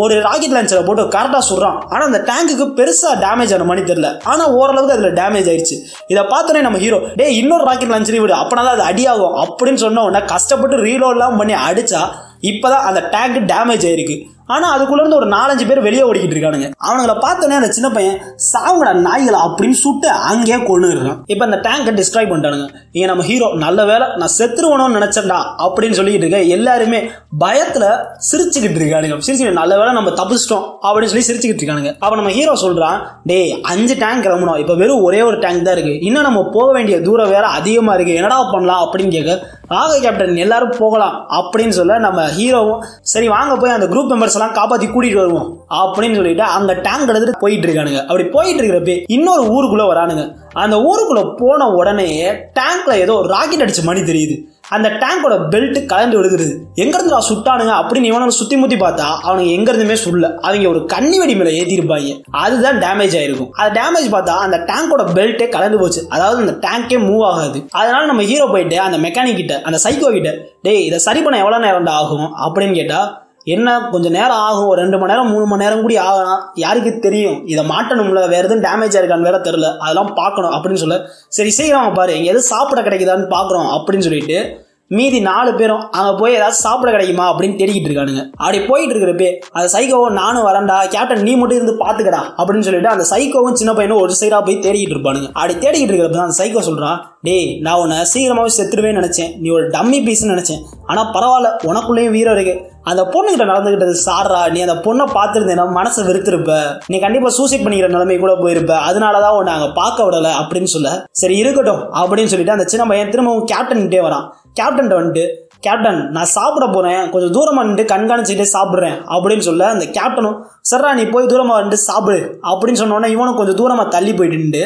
ஒரு ராக்கெட் லான்ச்சரை போட்டு கரெக்டாக சுடுறான். ஆனால் அந்த டேங்குக்கு பெருசாக டேமேஜ் ஆன மாதிரி தெரியல. ஆனால் ஓரளவுக்கு அதில் டேமேஜ் ஆயிடுச்சு. இதை பார்த்தோன்னே நம்ம ஹீரோ டே இன்னொரு ராக்கெட் லான்ச்சரி விடு. அப்பனா தான் அது அடியாகும் அப்படின்னு சொன்ன உடனே கஷ்டப்பட்டு ரீலோட்லாம் பண்ணி அடித்தா இப்போ தான் அந்த டேங்க் டேமேஜ் ஆயிருக்கு. ஆனால் அதுக்குள்ளேருந்து ஒரு நாலஞ்சு பேர் வெளியே ஓடிக்கிட்டு இருக்கானுங்க. அவனுங்களை பார்த்தோன்னே அந்த சின்ன பையன் சாவுங்கடா நாய்களை? அப்படின்னு சுட்டு அங்கேயே கொண்டு இப்போ அந்த டேங்கை டிஸ்கிரைப் பண்ணிட்டானுங்க. இங்கே நம்ம ஹீரோ நல்ல வேலை நான் செத்துருவணும்னு நினச்சேன்டா அப்படின்னு சொல்லிக்கிட்டு இருக்க எல்லாருமே பயத்தில் சிரிச்சுக்கிட்டு இருக்கானுங்க. சிரிச்சு நல்ல வேலை நம்ம தப்பிச்சிட்டோம் அப்படின்னு சொல்லி சிரிச்சுக்கிட்டு இருக்கானுங்க. அப்போ நம்ம ஹீரோ சொல்கிறான் டேய் அஞ்சு டேங்க் கிளம்பணும் இப்போ வெறும் ஒரே ஒரு டேங்க் தான் இருக்குது இன்னும் நம்ம போக வேண்டிய தூரம் வேற அதிகமாக இருக்குது என்னடா பண்ணலாம்? அப்படின்னு கேட்க ராக கேப்டன் எல்லாரும் போகலாம் அப்படின்னு சொல்ல நம்ம ஹீரோவும் சரி வாங்க போய் அந்த குரூப் மெம்பர்ஸ் எல்லாம் காப்பாத்தி கூட்டிட்டு வருவோம் அப்படின்னு சொல்லிட்டு அந்த டேங்க் எடுத்துட்டு போயிட்டு இருக்கானுங்க. அப்படி போயிட்டு இருக்கிறப்ப இன்னொரு ஊருக்குள்ள வரானுங்க. அந்த ஊருக்குள்ள போன உடனே டேங்க்ல ஏதோ ராக்கெட் அடிச்ச மாதிரி தெரியுது. அந்த டேங்கோட பெல்ட் கலந்து விழுகுது எங்கிருந்து நான் சுட்டானுங்க அப்படின்னு இவனை சுத்தி முத்தி பார்த்தா அவனுக்கு எங்க இருந்துமே சுடல. அவங்க ஒரு கண்ணி வெடி மேல ஏத்திருப்பாங்க. அதுதான் டேமேஜ் ஆயிருக்கும். அது டேமேஜ் பார்த்தா அந்த டேங்கோட பெல்ட்டே கலந்து போச்சு. அதாவது அந்த டேங்கே மூவ் ஆகாது. அதனால நம்ம ஹீரோ போயிட்டு அந்த மெக்கானிக் கிட்ட அந்த சைக்கோ கிட்ட டேய் இதை சரி பண்ண எவ்வளவு நேரம் ஆகும்? அப்படின்னு கேட்டா என்ன கொஞ்சம் நேரம் ஆகும் ஒரு ரெண்டு மணி நேரம் மூணு மணி நேரம் கூடி ஆகலாம் யாருக்கு தெரியும்? இதை மாட்டணும்ல வேற எதுவும் டேமேஜ் ஆயிருக்கான்னு வேற தெரில அதெல்லாம் பார்க்கணும் அப்படின்னு சொல்ல. சரி சீக்கிரம் பாரு. எங்க எதுவும் சாப்பிட கிடைக்குதான்னு பார்க்குறோம் அப்படின்னு சொல்லிட்டு மீதி நாலு பேரும் அங்கே போய் ஏதாவது சாப்பிட கிடைக்குமா அப்படின்னு தேடிக்கிட்டு இருக்கானுங்க. அப்படி போயிட்டு இருக்கிறப்பே அந்த சைக்கோவும் நானும் வரண்டா கேப்டன் நீ மட்டும் இருந்து பாத்துக்கடா அப்படின்னு சொல்லிட்டு அந்த சைக்கோவும் சின்ன பையனும் ஒரு சைடா போய் தேடிக்கிட்டு இருப்பானுங்க. அப்படி தேடிக்கிட்டு இருக்கிறப்ப அந்த சைக்கோ சொல்றான் டேய் நான் உன்னை சீக்கிரமாவே செத்துருவேன்னு நினைச்சேன். நீ ஒரு டம்மி பீஸ்னு நினைச்சேன். ஆனா பரவாயில்ல உனக்குள்ளேயும் வீரம் இருக்கு. அந்த பொண்ணுகிட்ட நடந்துகிட்டது சாரா நீ அந்த பொண்ணை பார்த்துருந்தேன்னா மனசை வெறுத்திருப்ப. நீ கண்டிப்பா சூசைட் பண்ணிக்கிற நிலைமை கூட போயிருப்ப. அதனாலதான் உன்னை அங்க பார்க்க விடல அப்படின்னு சொல்ல சரி இருக்கட்டும் அப்படின்னு சொல்லிட்டு அந்த சின்ன பையன் திரும்பவும் கேப்டன் கிட்டே வரான். கேப்டன் வந்துட்டு கேப்டன் நான் சாப்பிட போகிறேன் கொஞ்சம் தூரமாக நின்று கண்காணிச்சுக்கிட்டே சாப்பிட்றேன். அப்படின்னு சொல்ல அந்த கேப்டனும் சர்ரா நீ போய் தூரமாக வந்துட்டு சாப்பிடு. அப்படின்னு சொன்னோன்னே இவனும் கொஞ்சம் தூரமாக தள்ளி போயிட்டு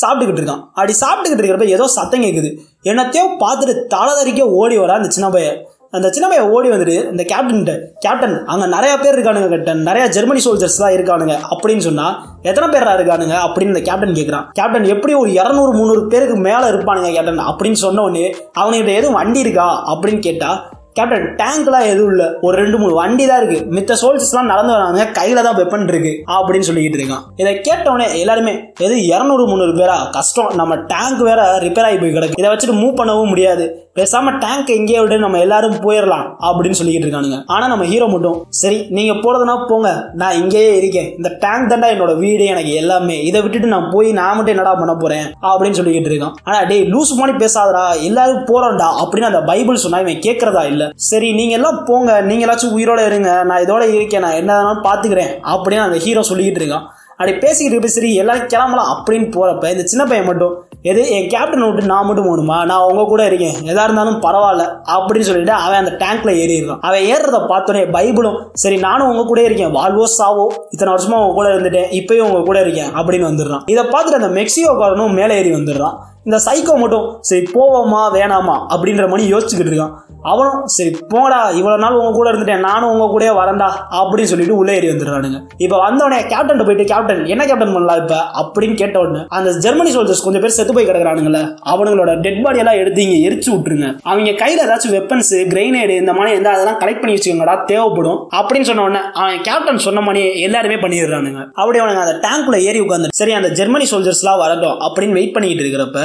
சாப்பிட்டுக்கிட்டு இருக்கான். அப்படி சாப்பிட்டுக்கிட்டு இருக்கிறப்ப ஏதோ சத்தம் கேட்குது என்னத்தையோ பார்த்துட்டு தலை தறிக்க ஓடி வர அந்த சின்ன பையன். அந்த சின்ன பையன் ஓடி வந்துட்டு இந்த கேப்டன் கேப்டன் அங்கே நிறைய பேர் இருக்கானுங்க கேப்டன் நிறைய ஜெர்மனி சோல்ஜர்ஸ் தான் இருக்கானுங்க. அப்படின்னு சொன்னா எத்தனை பேரா இருக்கானுங்க? அப்படின்னு இந்த கேப்டன் கேட்குறான் கேப்டன் எப்படி ஒரு இரநூறு முந்நூறு பேருக்கு மேல இருப்பானுங்க கேப்டன் அப்படின்னு சொன்ன உடனே அவனுக்கிட்ட எதுவும் வண்டி இருக்கா? அப்படின்னு கேட்டா கேப்டன் டேங்க்லாம் எதுவும் இல்லை. ஒரு ரெண்டு மூணு வண்டி தான் இருக்கு. மித்த சோல்ஜர்ஸ்லாம் நடந்து வராங்க. கையில தான் வெப்பன் இருக்கு. அப்படின்னு சொல்லிக்கிட்டு இருக்கான். இதை கேட்டவனே எல்லாருமே எது இரநூறு முந்நூறு பேரா? கஷ்டம். நம்ம டேங்க் வேற ரிப்பேர் ஆகி போய் கிடக்கு. இதை வச்சுட்டு மூவ் பண்ணவும் முடியாது. பேசாம டேங்க் எங்கேயே விட்டு நம்ம எல்லாரும் போயிடலாம். அப்படின்னு சொல்லிக்கிட்டு இருக்கானுங்க. ஆனா நம்ம ஹீரோ மட்டும் சரி நீங்க போறதுனா போங்க. நான் இங்கேயே இருக்கேன். இந்த டேங்க் தாண்டா என்னோட வீடு எனக்கு எல்லாமே. இதை விட்டுட்டு நான் போய் நான் மட்டும் என்னடா பண்ண போறேன்? அப்படின்னு சொல்லிக்கிட்டு இருக்கான். ஆனா டேய் லூஸ் மாதிரி பேசாதடா. எல்லாரும் போறோம்டா. அப்படின்னு அந்த பைபிள் சொன்னா இவன் கேட்கறதா இல்ல. சரி நீங்க எல்லாம் போங்க. நீங்க எல்லாச்சும் உயிரோட இருங்க. நான் இதோட இருக்கேன். நான் என்ன வேணாலும் பாத்துக்கிறேன். அப்படின்னு அந்த ஹீரோ சொல்லிக்கிட்டு இருக்கான். அப்படி பேசிக்கிட்டு இருப்ப சரி எல்லாரும் கிளம்பலாம் அப்படின்னு போறப்ப இந்த சின்ன பையன் மட்டும் எது என் கேப்டன் விட்டு நான் மட்டும் போகணுமா? நான் உங்க கூட இருக்கேன். எதா இருந்தாலும் பரவாயில்ல. அப்படின்னு சொல்லிட்டு அவன் அந்த டேங்க்ல ஏறிடுறான். அவன் ஏறுறத பார்த்தோன்னே பைபிளும் சரி நானும் உங்க கூட இருக்கேன். வாழ்வோ சாவோ இத்தனை வருஷமா உங்க கூட இருந்துட்டேன். இப்பயும் உங்க கூட இருக்கேன். அப்படின்னு வந்துடுறான். இதை பார்த்துட்டு அந்த மெக்சிகோக்காரனும் மேலே ஏறி வந்துடுறான். இந்த சைக்கோ மட்டும் சரி போவோமா வேணாமா அப்படின்ற மணி யோசிச்சுக்கிட்டு இருக்கான். அவனும் சரி போடா இவ்வளோ நாள் உங்க கூட இருந்துட்டேன் நானும் உங்க கூட வரண்டா அப்படின்னு சொல்லிட்டு உள்ளே ஏறி வந்துடுறானுங்க. இப்போ வந்தவனே கேப்டன் போயிட்டு கேப்டன் என்ன கேப்டன் பண்ணலாம் இப்போ? அப்படின்னு கேட்ட உடனே அந்த ஜெர்மனி சோல்ஜர்ஸ் கொஞ்சம் பேர் செத்து போய் கிடக்குறானுங்களே அவனுங்களோட டெட் பாடி எல்லாம் எடுத்து இங்கே எரிச்சு விட்டுருங்க. அவங்க கையில் ஏதாச்சும் வெப்பன்ஸ் கிரைனேடு இந்த மாதிரி எந்த அதெல்லாம் கலெக்ட் பண்ணி வச்சுக்கோங்கடா தேவைப்படும் அப்படின்னு சொன்ன உடனே அவன் கேப்டன் சொன்ன மாதிரியே எல்லாருமே பண்ணிடுறானுங்க. அப்படி அவனுங்க அந்த டேங்க்ல ஏறி உட்காந்து சரி அந்த ஜெர்மனி சோல்ஜர்ஸ்லாம் வரட்டும் அப்படின்னு வெயிட் பண்ணிட்டு இருக்கிறப்ப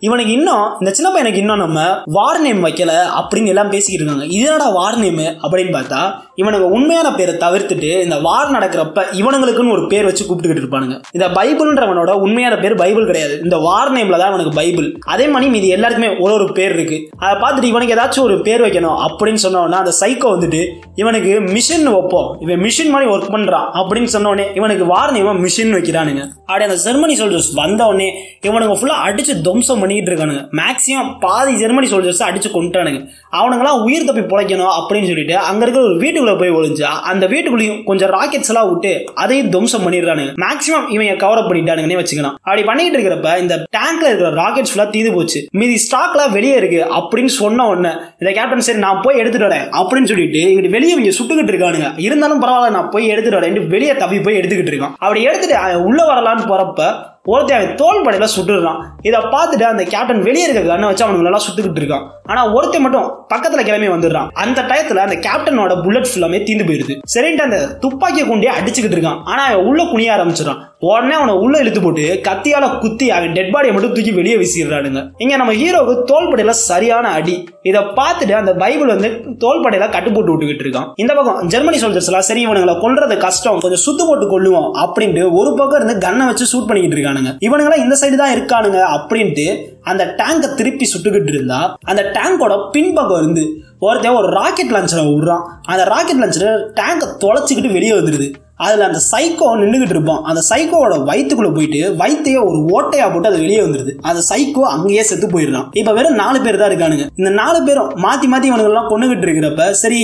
இவனுக்கு இன்னும் இந்த சின்ன பையனுக்கு இன்னும் நம்ம வார் நேம் வைக்கல அப்படின்னு எல்லாம் பேசிக்கிட்டு இருக்காங்க. இதனடா வார் நேம் அப்படின்னு பார்த்தா இவனுக்கு உண்மையான பேரை தவிர்த்துட்டு இந்த வார் நடக்கிறப்ப இவனுங்களுக்குன்னு ஒரு பேர் வச்சு கூப்பிட்டுக்கிட்டு இருப்பானுங்க. இந்த பைபிள்ன்றவனோட உண்மையான பேர் பைபிள் கிடையாது. இந்த வார் நேம்ல தான் அவனுக்கு பைபிள். அதே மாதிரி மீதி எல்லாருக்குமே ஒரு ஒரு பேர் இருக்கு. அதை பார்த்துட்டு இவனுக்கு ஏதாச்சும் ஒரு பேர் வைக்கணும் அப்படின்னு சொன்னோன்னா அந்த சைக்கோ வந்துட்டு இவனுக்கு மிஷின் வைப்போம். இவன் மிஷின் மாதிரி ஒர்க் பண்றான். அப்படின்னு சொன்னோடனே இவனுக்கு வார் நேம் மிஷின் வைக்கிறானுங்க. அப்படி அந்த ஜெர்மனி சோல்ஜர்ஸ் வந்த உடனே இவனுங்க ஃபுல்லா அடிச்சு துவம்சம் பண்ணிக்கிட்டு இருக்கானுங்க மேக்ஸிமம் பாதி ஜெர்மனி சோல்ஜர்ஸ் அடிச்சு கொண்டுட்டானுங்க அவனுங்களாம் உயிர் தப்பி பிழைக்கணும் அப்படின்னு சொல்லிட்டு அங்க இருக்கிற ஒரு வீட்டுக்குள்ள போய் ஒழிஞ்சா அந்த வீட்டுக்குள்ளேயும் கொஞ்சம் ராக்கெட்ஸ் எல்லாம் விட்டு அதையும் துவம்சம் பண்ணிடுறானுங்க. மேக்ஸிமம் இவன் கவர் அப் பண்ணிட்டானுங்கன்னே வச்சுக்கலாம். அப்படி பண்ணிட்டு இருக்கிறப்ப இந்த டேங்க்ல இருக்கிற ராக்கெட்ஸ் ஃபுல்லா தீது போச்சு. மீதி ஸ்டாக்லாம் வெளியே இருக்கு அப்படின்னு சொன்ன உடனே இந்த கேப்டன் சரி நான் போய் எடுத்துட்டு வரேன் அப்படின்னு சொல்லிட்டு இங்கிட்டு வெளியே இவங்க சுட்டுக்கிட்டு இருக்கானுங்க. இருந்தாலும் பரவாயில்ல நான் போய் எடுத்துட்டு வரேன் வெளியே தப்பி போய் எடுத்துக்கிட்டு இருக்கான். அப்படி எடுத்துட்டு அவன் உள்ள வரலான்னு போறப்ப ஒருத்தன் அவன் தோல் படையில சுட்டுறான் இதை பார்த்துட்டு அந்த கேப்டன் வெளியே இருக்க கண்ணை வச்சு அவனுங்க நல்லா சுத்துக்கிட்டு இருக்கான். ஆனா ஒருத்தன் மட்டும் பக்கத்துல கிளம்பி வந்துடுறான். அந்த டயத்துல அந்த கேப்டனோட புல்லட் ஃபுல்லாமே தீந்து போயிருது சரின்ட்டு அந்த துப்பாக்கியை கொண்டே அடிச்சுக்கிட்டு இருக்கான். ஆனா அவன் உள்ள குனிய ஆரம்பிச்சிடறான். உடனே அவனை உள்ள இழுத்து போட்டு கத்தியால குத்தி அவன் டெட் பாடியை மட்டும் தூக்கி வெளியே வீசிடுறானுங்க. இங்க நம்ம ஹீரோவுக்கு தோல்படையில சரியான அடி. இதை பார்த்துட்டு அந்த பைபிள் வந்து தோள்படையில கட்டு போட்டு விட்டுக்கிட்டு இருக்கான். இந்த பக்கம் ஜெர்மனி சோல்ஜர்ஸ் எல்லாம் சரி இவனுங்களை கொல்றது கஷ்டம் கொஞ்சம் சுத்து போட்டு கொள்ளுவோம் அப்படின்ட்டு ஒரு பக்கம் இருந்து கண்ணை வச்சு ஷூட் பண்ணிக்கிட்டு இருக்கானுங்க. இவனுங்களாம் இந்த சைடு தான் இருக்கானுங்க அப்படின்ட்டு அந்த டேங்கை திருப்பி சுட்டுக்கிட்டு இருந்தா அந்த டேங்கோட பின்பக்கம் இருந்து ஒருத்தன் ஒரு ராக்கெட் லான்ச்சரை விடுறான். அந்த ராக்கெட் லான்ச்சரை டேங்கை தொலைச்சிக்கிட்டு வெளியே வந்துடுது. அதில் அந்த சைக்கோ நின்றுக்கிட்டு இருப்பான். அந்த சைக்கோவோட வயிற்றுக்குள்ளே போயிட்டு வயிற்றையே ஒரு ஓட்டையாக போட்டு அது வெளியே வந்துடுது. அந்த சைக்கோ அங்கேயே செத்து போயிடுறான். இப்போ வெறும் நாலு பேர் தான் இருக்கானுங்க. இந்த நாலு பேரும் மாற்றி மாற்றி இவனுங்கெல்லாம் கொண்டுகிட்டு இருக்கிறப்ப சரி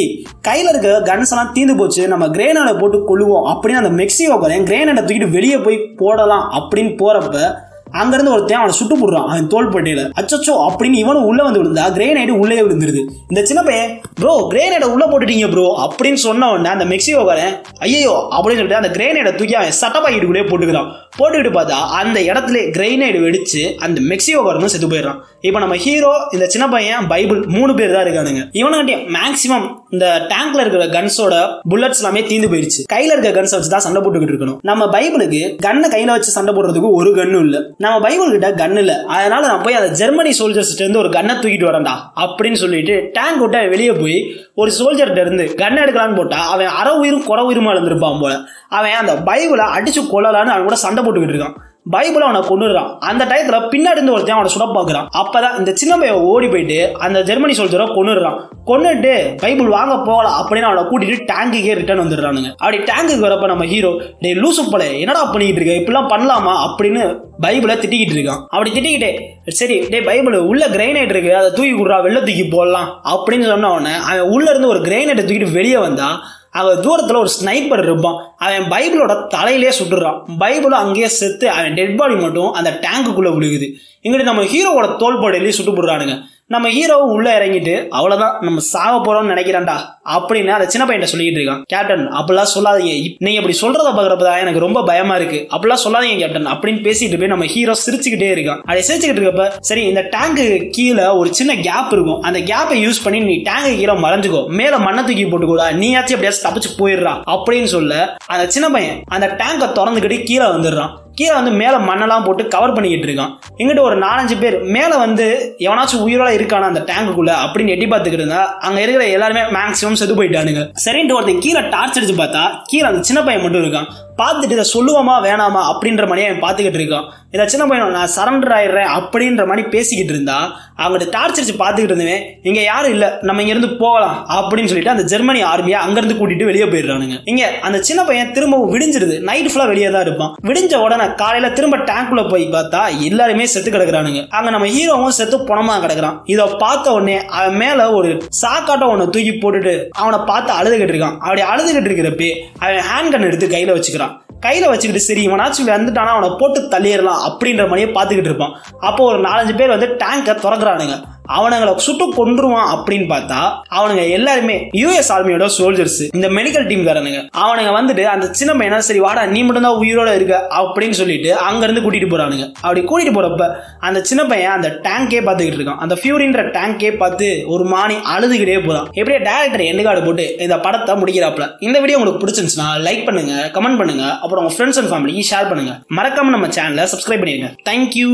கையில் இருக்க கன்ஸ் எல்லாம் தீந்து போச்சு நம்ம கிரேனடை போட்டு கொள்ளுவோம் அப்படின்னு அந்த மெக்சிகோ போறேன் கிரேனடை தூக்கிட்டு வெளியே போய் போடலாம் அப்படின்னு போகிறப்ப அங்கிருந்து ஒருத்தன் அவனை சுட்டு போடுறான் அவன் தோள்பட்டையில. அச்சச்சோ அப்படின்னு இவனும் உள்ள வந்து விழுந்தா கிரேனைடு உள்ளே விழுந்துருது. இந்த சின்ன பையன் ப்ரோ கிரேனைடை உள்ள போட்டுட்டீங்க ப்ரோ அப்படின்னு சொன்ன உடனே அந்த மெக்சிகோக்காரன் ஐயோ அப்படின்னு சொல்லிட்டு அந்த கிரேனைடை தூக்கி அவன் சட்டப்பாக்கிட்டுக்குள்ளே போட்டுக்கிறான் போட்டுக்கிட்டு பார்த்தா அந்த இடத்துல கிரைனைடு வெடிச்சு அந்த மெக்சிகோக்காரனும் செத்து போயிடுறான். இப்போ நம்ம ஹீரோ இந்த சின்ன பையன் பைபிள் மூணு பேர் தான் இருக்கானுங்க. இவனுக்கிட்டே மேக்சிமம் இந்த டேங்க்ல இருக்கிற கன்ஸோட புல்லட்ஸ் எல்லாமே தீந்து போயிருச்சு. கையில இருக்க கன்ஸை வச்சு தான் சண்டை போட்டுக்கிட்டு இருக்கணும். நம்ம பைபிளுக்கு கண்ணை கையில வச்சு சண்டை போடுறதுக்கு ஒரு கன்னும் இல்லை. நம்ம பைபிள் கிட்ட கன் இல்லை. அதனால நான் போய் அந்த ஜெர்மனி சோல்ஜர்ஸ் இருந்து ஒரு கன்னை தூக்கிட்டு வரேன்டா அப்படின்னு சொல்லிட்டு டேங்க் விட்டு வெளியே போய் ஒரு சோல்ஜர்கிட்ட இருந்து கன் எடுக்கலான்னு போட்டா அவன் அற உயிரும் குற உயிருமா இருந்திருப்பான் போல. அவன் அந்த பைபிளை அடிச்சு கொள்ளலான்னு அவன் கூட சண்டை போட்டுக்கிட்டு இருக்கான். பைபிள் அவனை கொண்டுடுறான் அந்த டயத்துல பின்னாடி இருந்து ஒருத்தன் அவனை சுட பாக்குறான் அப்பதான் இந்த சின்ன பையன் ஓடி போயிட்டு அந்த ஜெர்மனி சோல்ஜரை கொண்டுடுறான் கொண்டுட்டு பைபிள் வாங்க போகலாம் அப்படின்னு அவனை கூட்டிட்டு டேங்குக்கே ரிட்டர்ன் வந்துடுறானுங்க. அப்படி டேங்குக்கு வரப்ப நம்ம ஹீரோ டே லூசு போல என்னடா பண்ணிக்கிட்டு இருக்க? இப்படிலாம் பண்ணலாமா? அப்படின்னு பைபிளை திட்டிக்கிட்டு இருக்கான். அப்படி திட்டிக்கிட்டே சரி டே பைபிள் உள்ள கிரைனைட் இருக்கு அதை தூக்கி கொடுறா வெள்ள தூக்கி போடலாம். அப்படின்னு சொன்ன உடனே அவன் உள்ள இருந்து ஒரு கிரைனைட்டை தூக்கிட்டு வெளியே வந்தா அவன் தூரத்தில் ஒரு ஸ்னைப்பர் இருப்பான். அவன் பைபிளோட தலையிலே சுட்டுறான். பைபிளும் அங்கேயே செத்து அவன் டெட் பாடி மட்டும் அந்த டேங்குக்குள்ளே விழுகுது. இங்கிட்டு நம்ம ஹீரோவோட தோல்படையிலேயே சுட்டு போடுறானுங்க. நம்ம ஹீரோவும் உள்ள இறங்கிட்டு அவ்வளவுதான் நம்ம சாக போறோம்னு நினைக்கிறான்டா அப்படின்னு அந்த சின்ன பையன் சொல்லிட்டு இருக்கான். கேப்டன் அப்படிலாம் சொல்லாதீங்க. நீங்க இப்படி சொல்றத பாக்குறப்பதான் எனக்கு ரொம்ப பயமா இருக்கு. அப்படிலாம் சொல்லாதீங்க கேப்டன் அப்படின்னு பேசிட்டு போய் நம்ம ஹீரோ சிரிச்சுக்கிட்டே இருக்கான். அதை சிரிச்சுக்கிட்டு இருக்கப்ப சரி இந்த டேங்கு கீழே ஒரு சின்ன கேப் இருக்கும். அந்த கேப்பை யூஸ் பண்ணி நீ டேங்கு கீழே மறைஞ்சுக்கோ. மேல மண்ணை தூக்கி போட்டுக்கூடா. நீயாச்சும் எப்படியாச்சும் தப்பிச்சு போயிடுறா அப்படின்னு சொல்ல அந்த சின்ன பையன் அந்த டேங்கை திறந்துக்கிட்டு கீழே வந்துடுறான். கீழே வந்து மேலே மண்ணெல்லாம் போட்டு கவர் பண்ணிக்கிட்டு இருக்கான். இங்கிட்ட ஒரு நாலஞ்சு பேர் மேலே வந்து எவனாச்சும் உயிரோட இருக்கானா அந்த டேங்குக்குள்ள அப்படின்னு எட்டி பார்த்துக்கிட்டு இருந்தா அங்கே இருக்கிற எல்லாருமே மேக்ஸிமம் செத்து போயிட்டானுங்க. சரின்ட்டு ஒருத்தன் கீழே டார்ச் அடிச்சு பார்த்தா கீழே அந்த சின்ன பையன் மட்டும் இருக்கான். பார்த்துட்டு இதை சொல்லுவோமா வேணாமா அப்படின்ற மாதிரி அவன் பார்த்துக்கிட்டு இருக்கான். இதை சின்ன பையன் நான் சரண்டர் ஆயிடுறேன் அப்படின்ற மாதிரி பேசிக்கிட்டு இருந்தா அவங்கள்ட்ட டார்ச்சரிச்சு பார்த்துக்கிட்டு இருந்தவன் இங்கே யாரும் இல்லை நம்ம இங்கேருந்து போகலாம் அப்படின்னு சொல்லிட்டு அந்த ஜெர்மனி ஆர்மியை அங்கேருந்து கூட்டிட்டு வெளியே போயிடுறானுங்க. இங்கே அந்த சின்ன பையன் திரும்பவும் விடிஞ்சிருது. நைட் ஃபுல்லாக வெளியே தான் இருப்பான். விடிஞ்ச உடனே காலையில் திரும்ப டேங்க்குள்ள போய் பார்த்தா எல்லாருமே செத்து கிடக்குறானுங்க. அங்கே நம்ம ஹீரோவும் செத்து பணமா கிடக்குறான். இதை பார்த்த உடனே அவன் மேலே ஒரு சாக்காட்டம் ஒன்று தூக்கி போட்டுட்டு அவனை பார்த்து அழுதுகிட்டு இருக்கான். அப்படி அழுதுகிட்டு இருக்கிறப்ப அவன் ஹேண்ட் கன் எடுத்து கையில் வச்சுக்கிறான். கையில் வச்சுக்கிட்டு சரி இவனாச்சும் வந்துட்டானா அவனை போட்டு தள்ளிடலாம் அப்படின்ற மாதிரியே பார்த்துக்கிட்டு இருப்பான். அப்போ ஒரு நாலஞ்சு பேர் வந்து டேங்கை திறக்கிறானுங்க. அவனுங்களை சுட்டு கொன்றுவான் அப்படின்னு பார்த்தா அவனுங்க எல்லாருமே யூஎஸ் ஆர்மியோட சோல்ஜர்ஸ் இந்த மெடிக்கல் டீம் காரனுங்க. அவனுங்க வந்துட்டு அந்த சின்ன பையனா சரி வாடா நீ மட்டும் தான் உயிரோட இருக்க அப்படின்னு சொல்லிட்டு அங்க இருந்து கூட்டிட்டு போறானுங்க. அப்படி கூட்டிட்டு போறப்ப அந்த சின்ன பையன் அந்த டேங்கே பார்த்துக்கிட்டு இருக்கான். அந்த ஃபியூரின்ற டேங்கே பார்த்து ஒரு மானி அழுதுகிட்டே போறான். எப்படியே டேரக்டர் எண்டு கார்டு போட்டு இந்த படத்தை முடிக்கிறாப்ல இந்த வீடியோ உங்களுக்கு பிடிச்சிருந்துச்சுன்னா லைக் பண்ணுங்க கமெண்ட் பண்ணுங்க. அப்புறம் உங்க ஃப்ரெண்ட்ஸ் அண்ட் ஃபேமிலிக்கு ஷேர் பண்ணுங்க. மறக்காம நம்ம சேனலை சப்ஸ்கிரைப் பண்ணிருங்க. தேங்க்யூ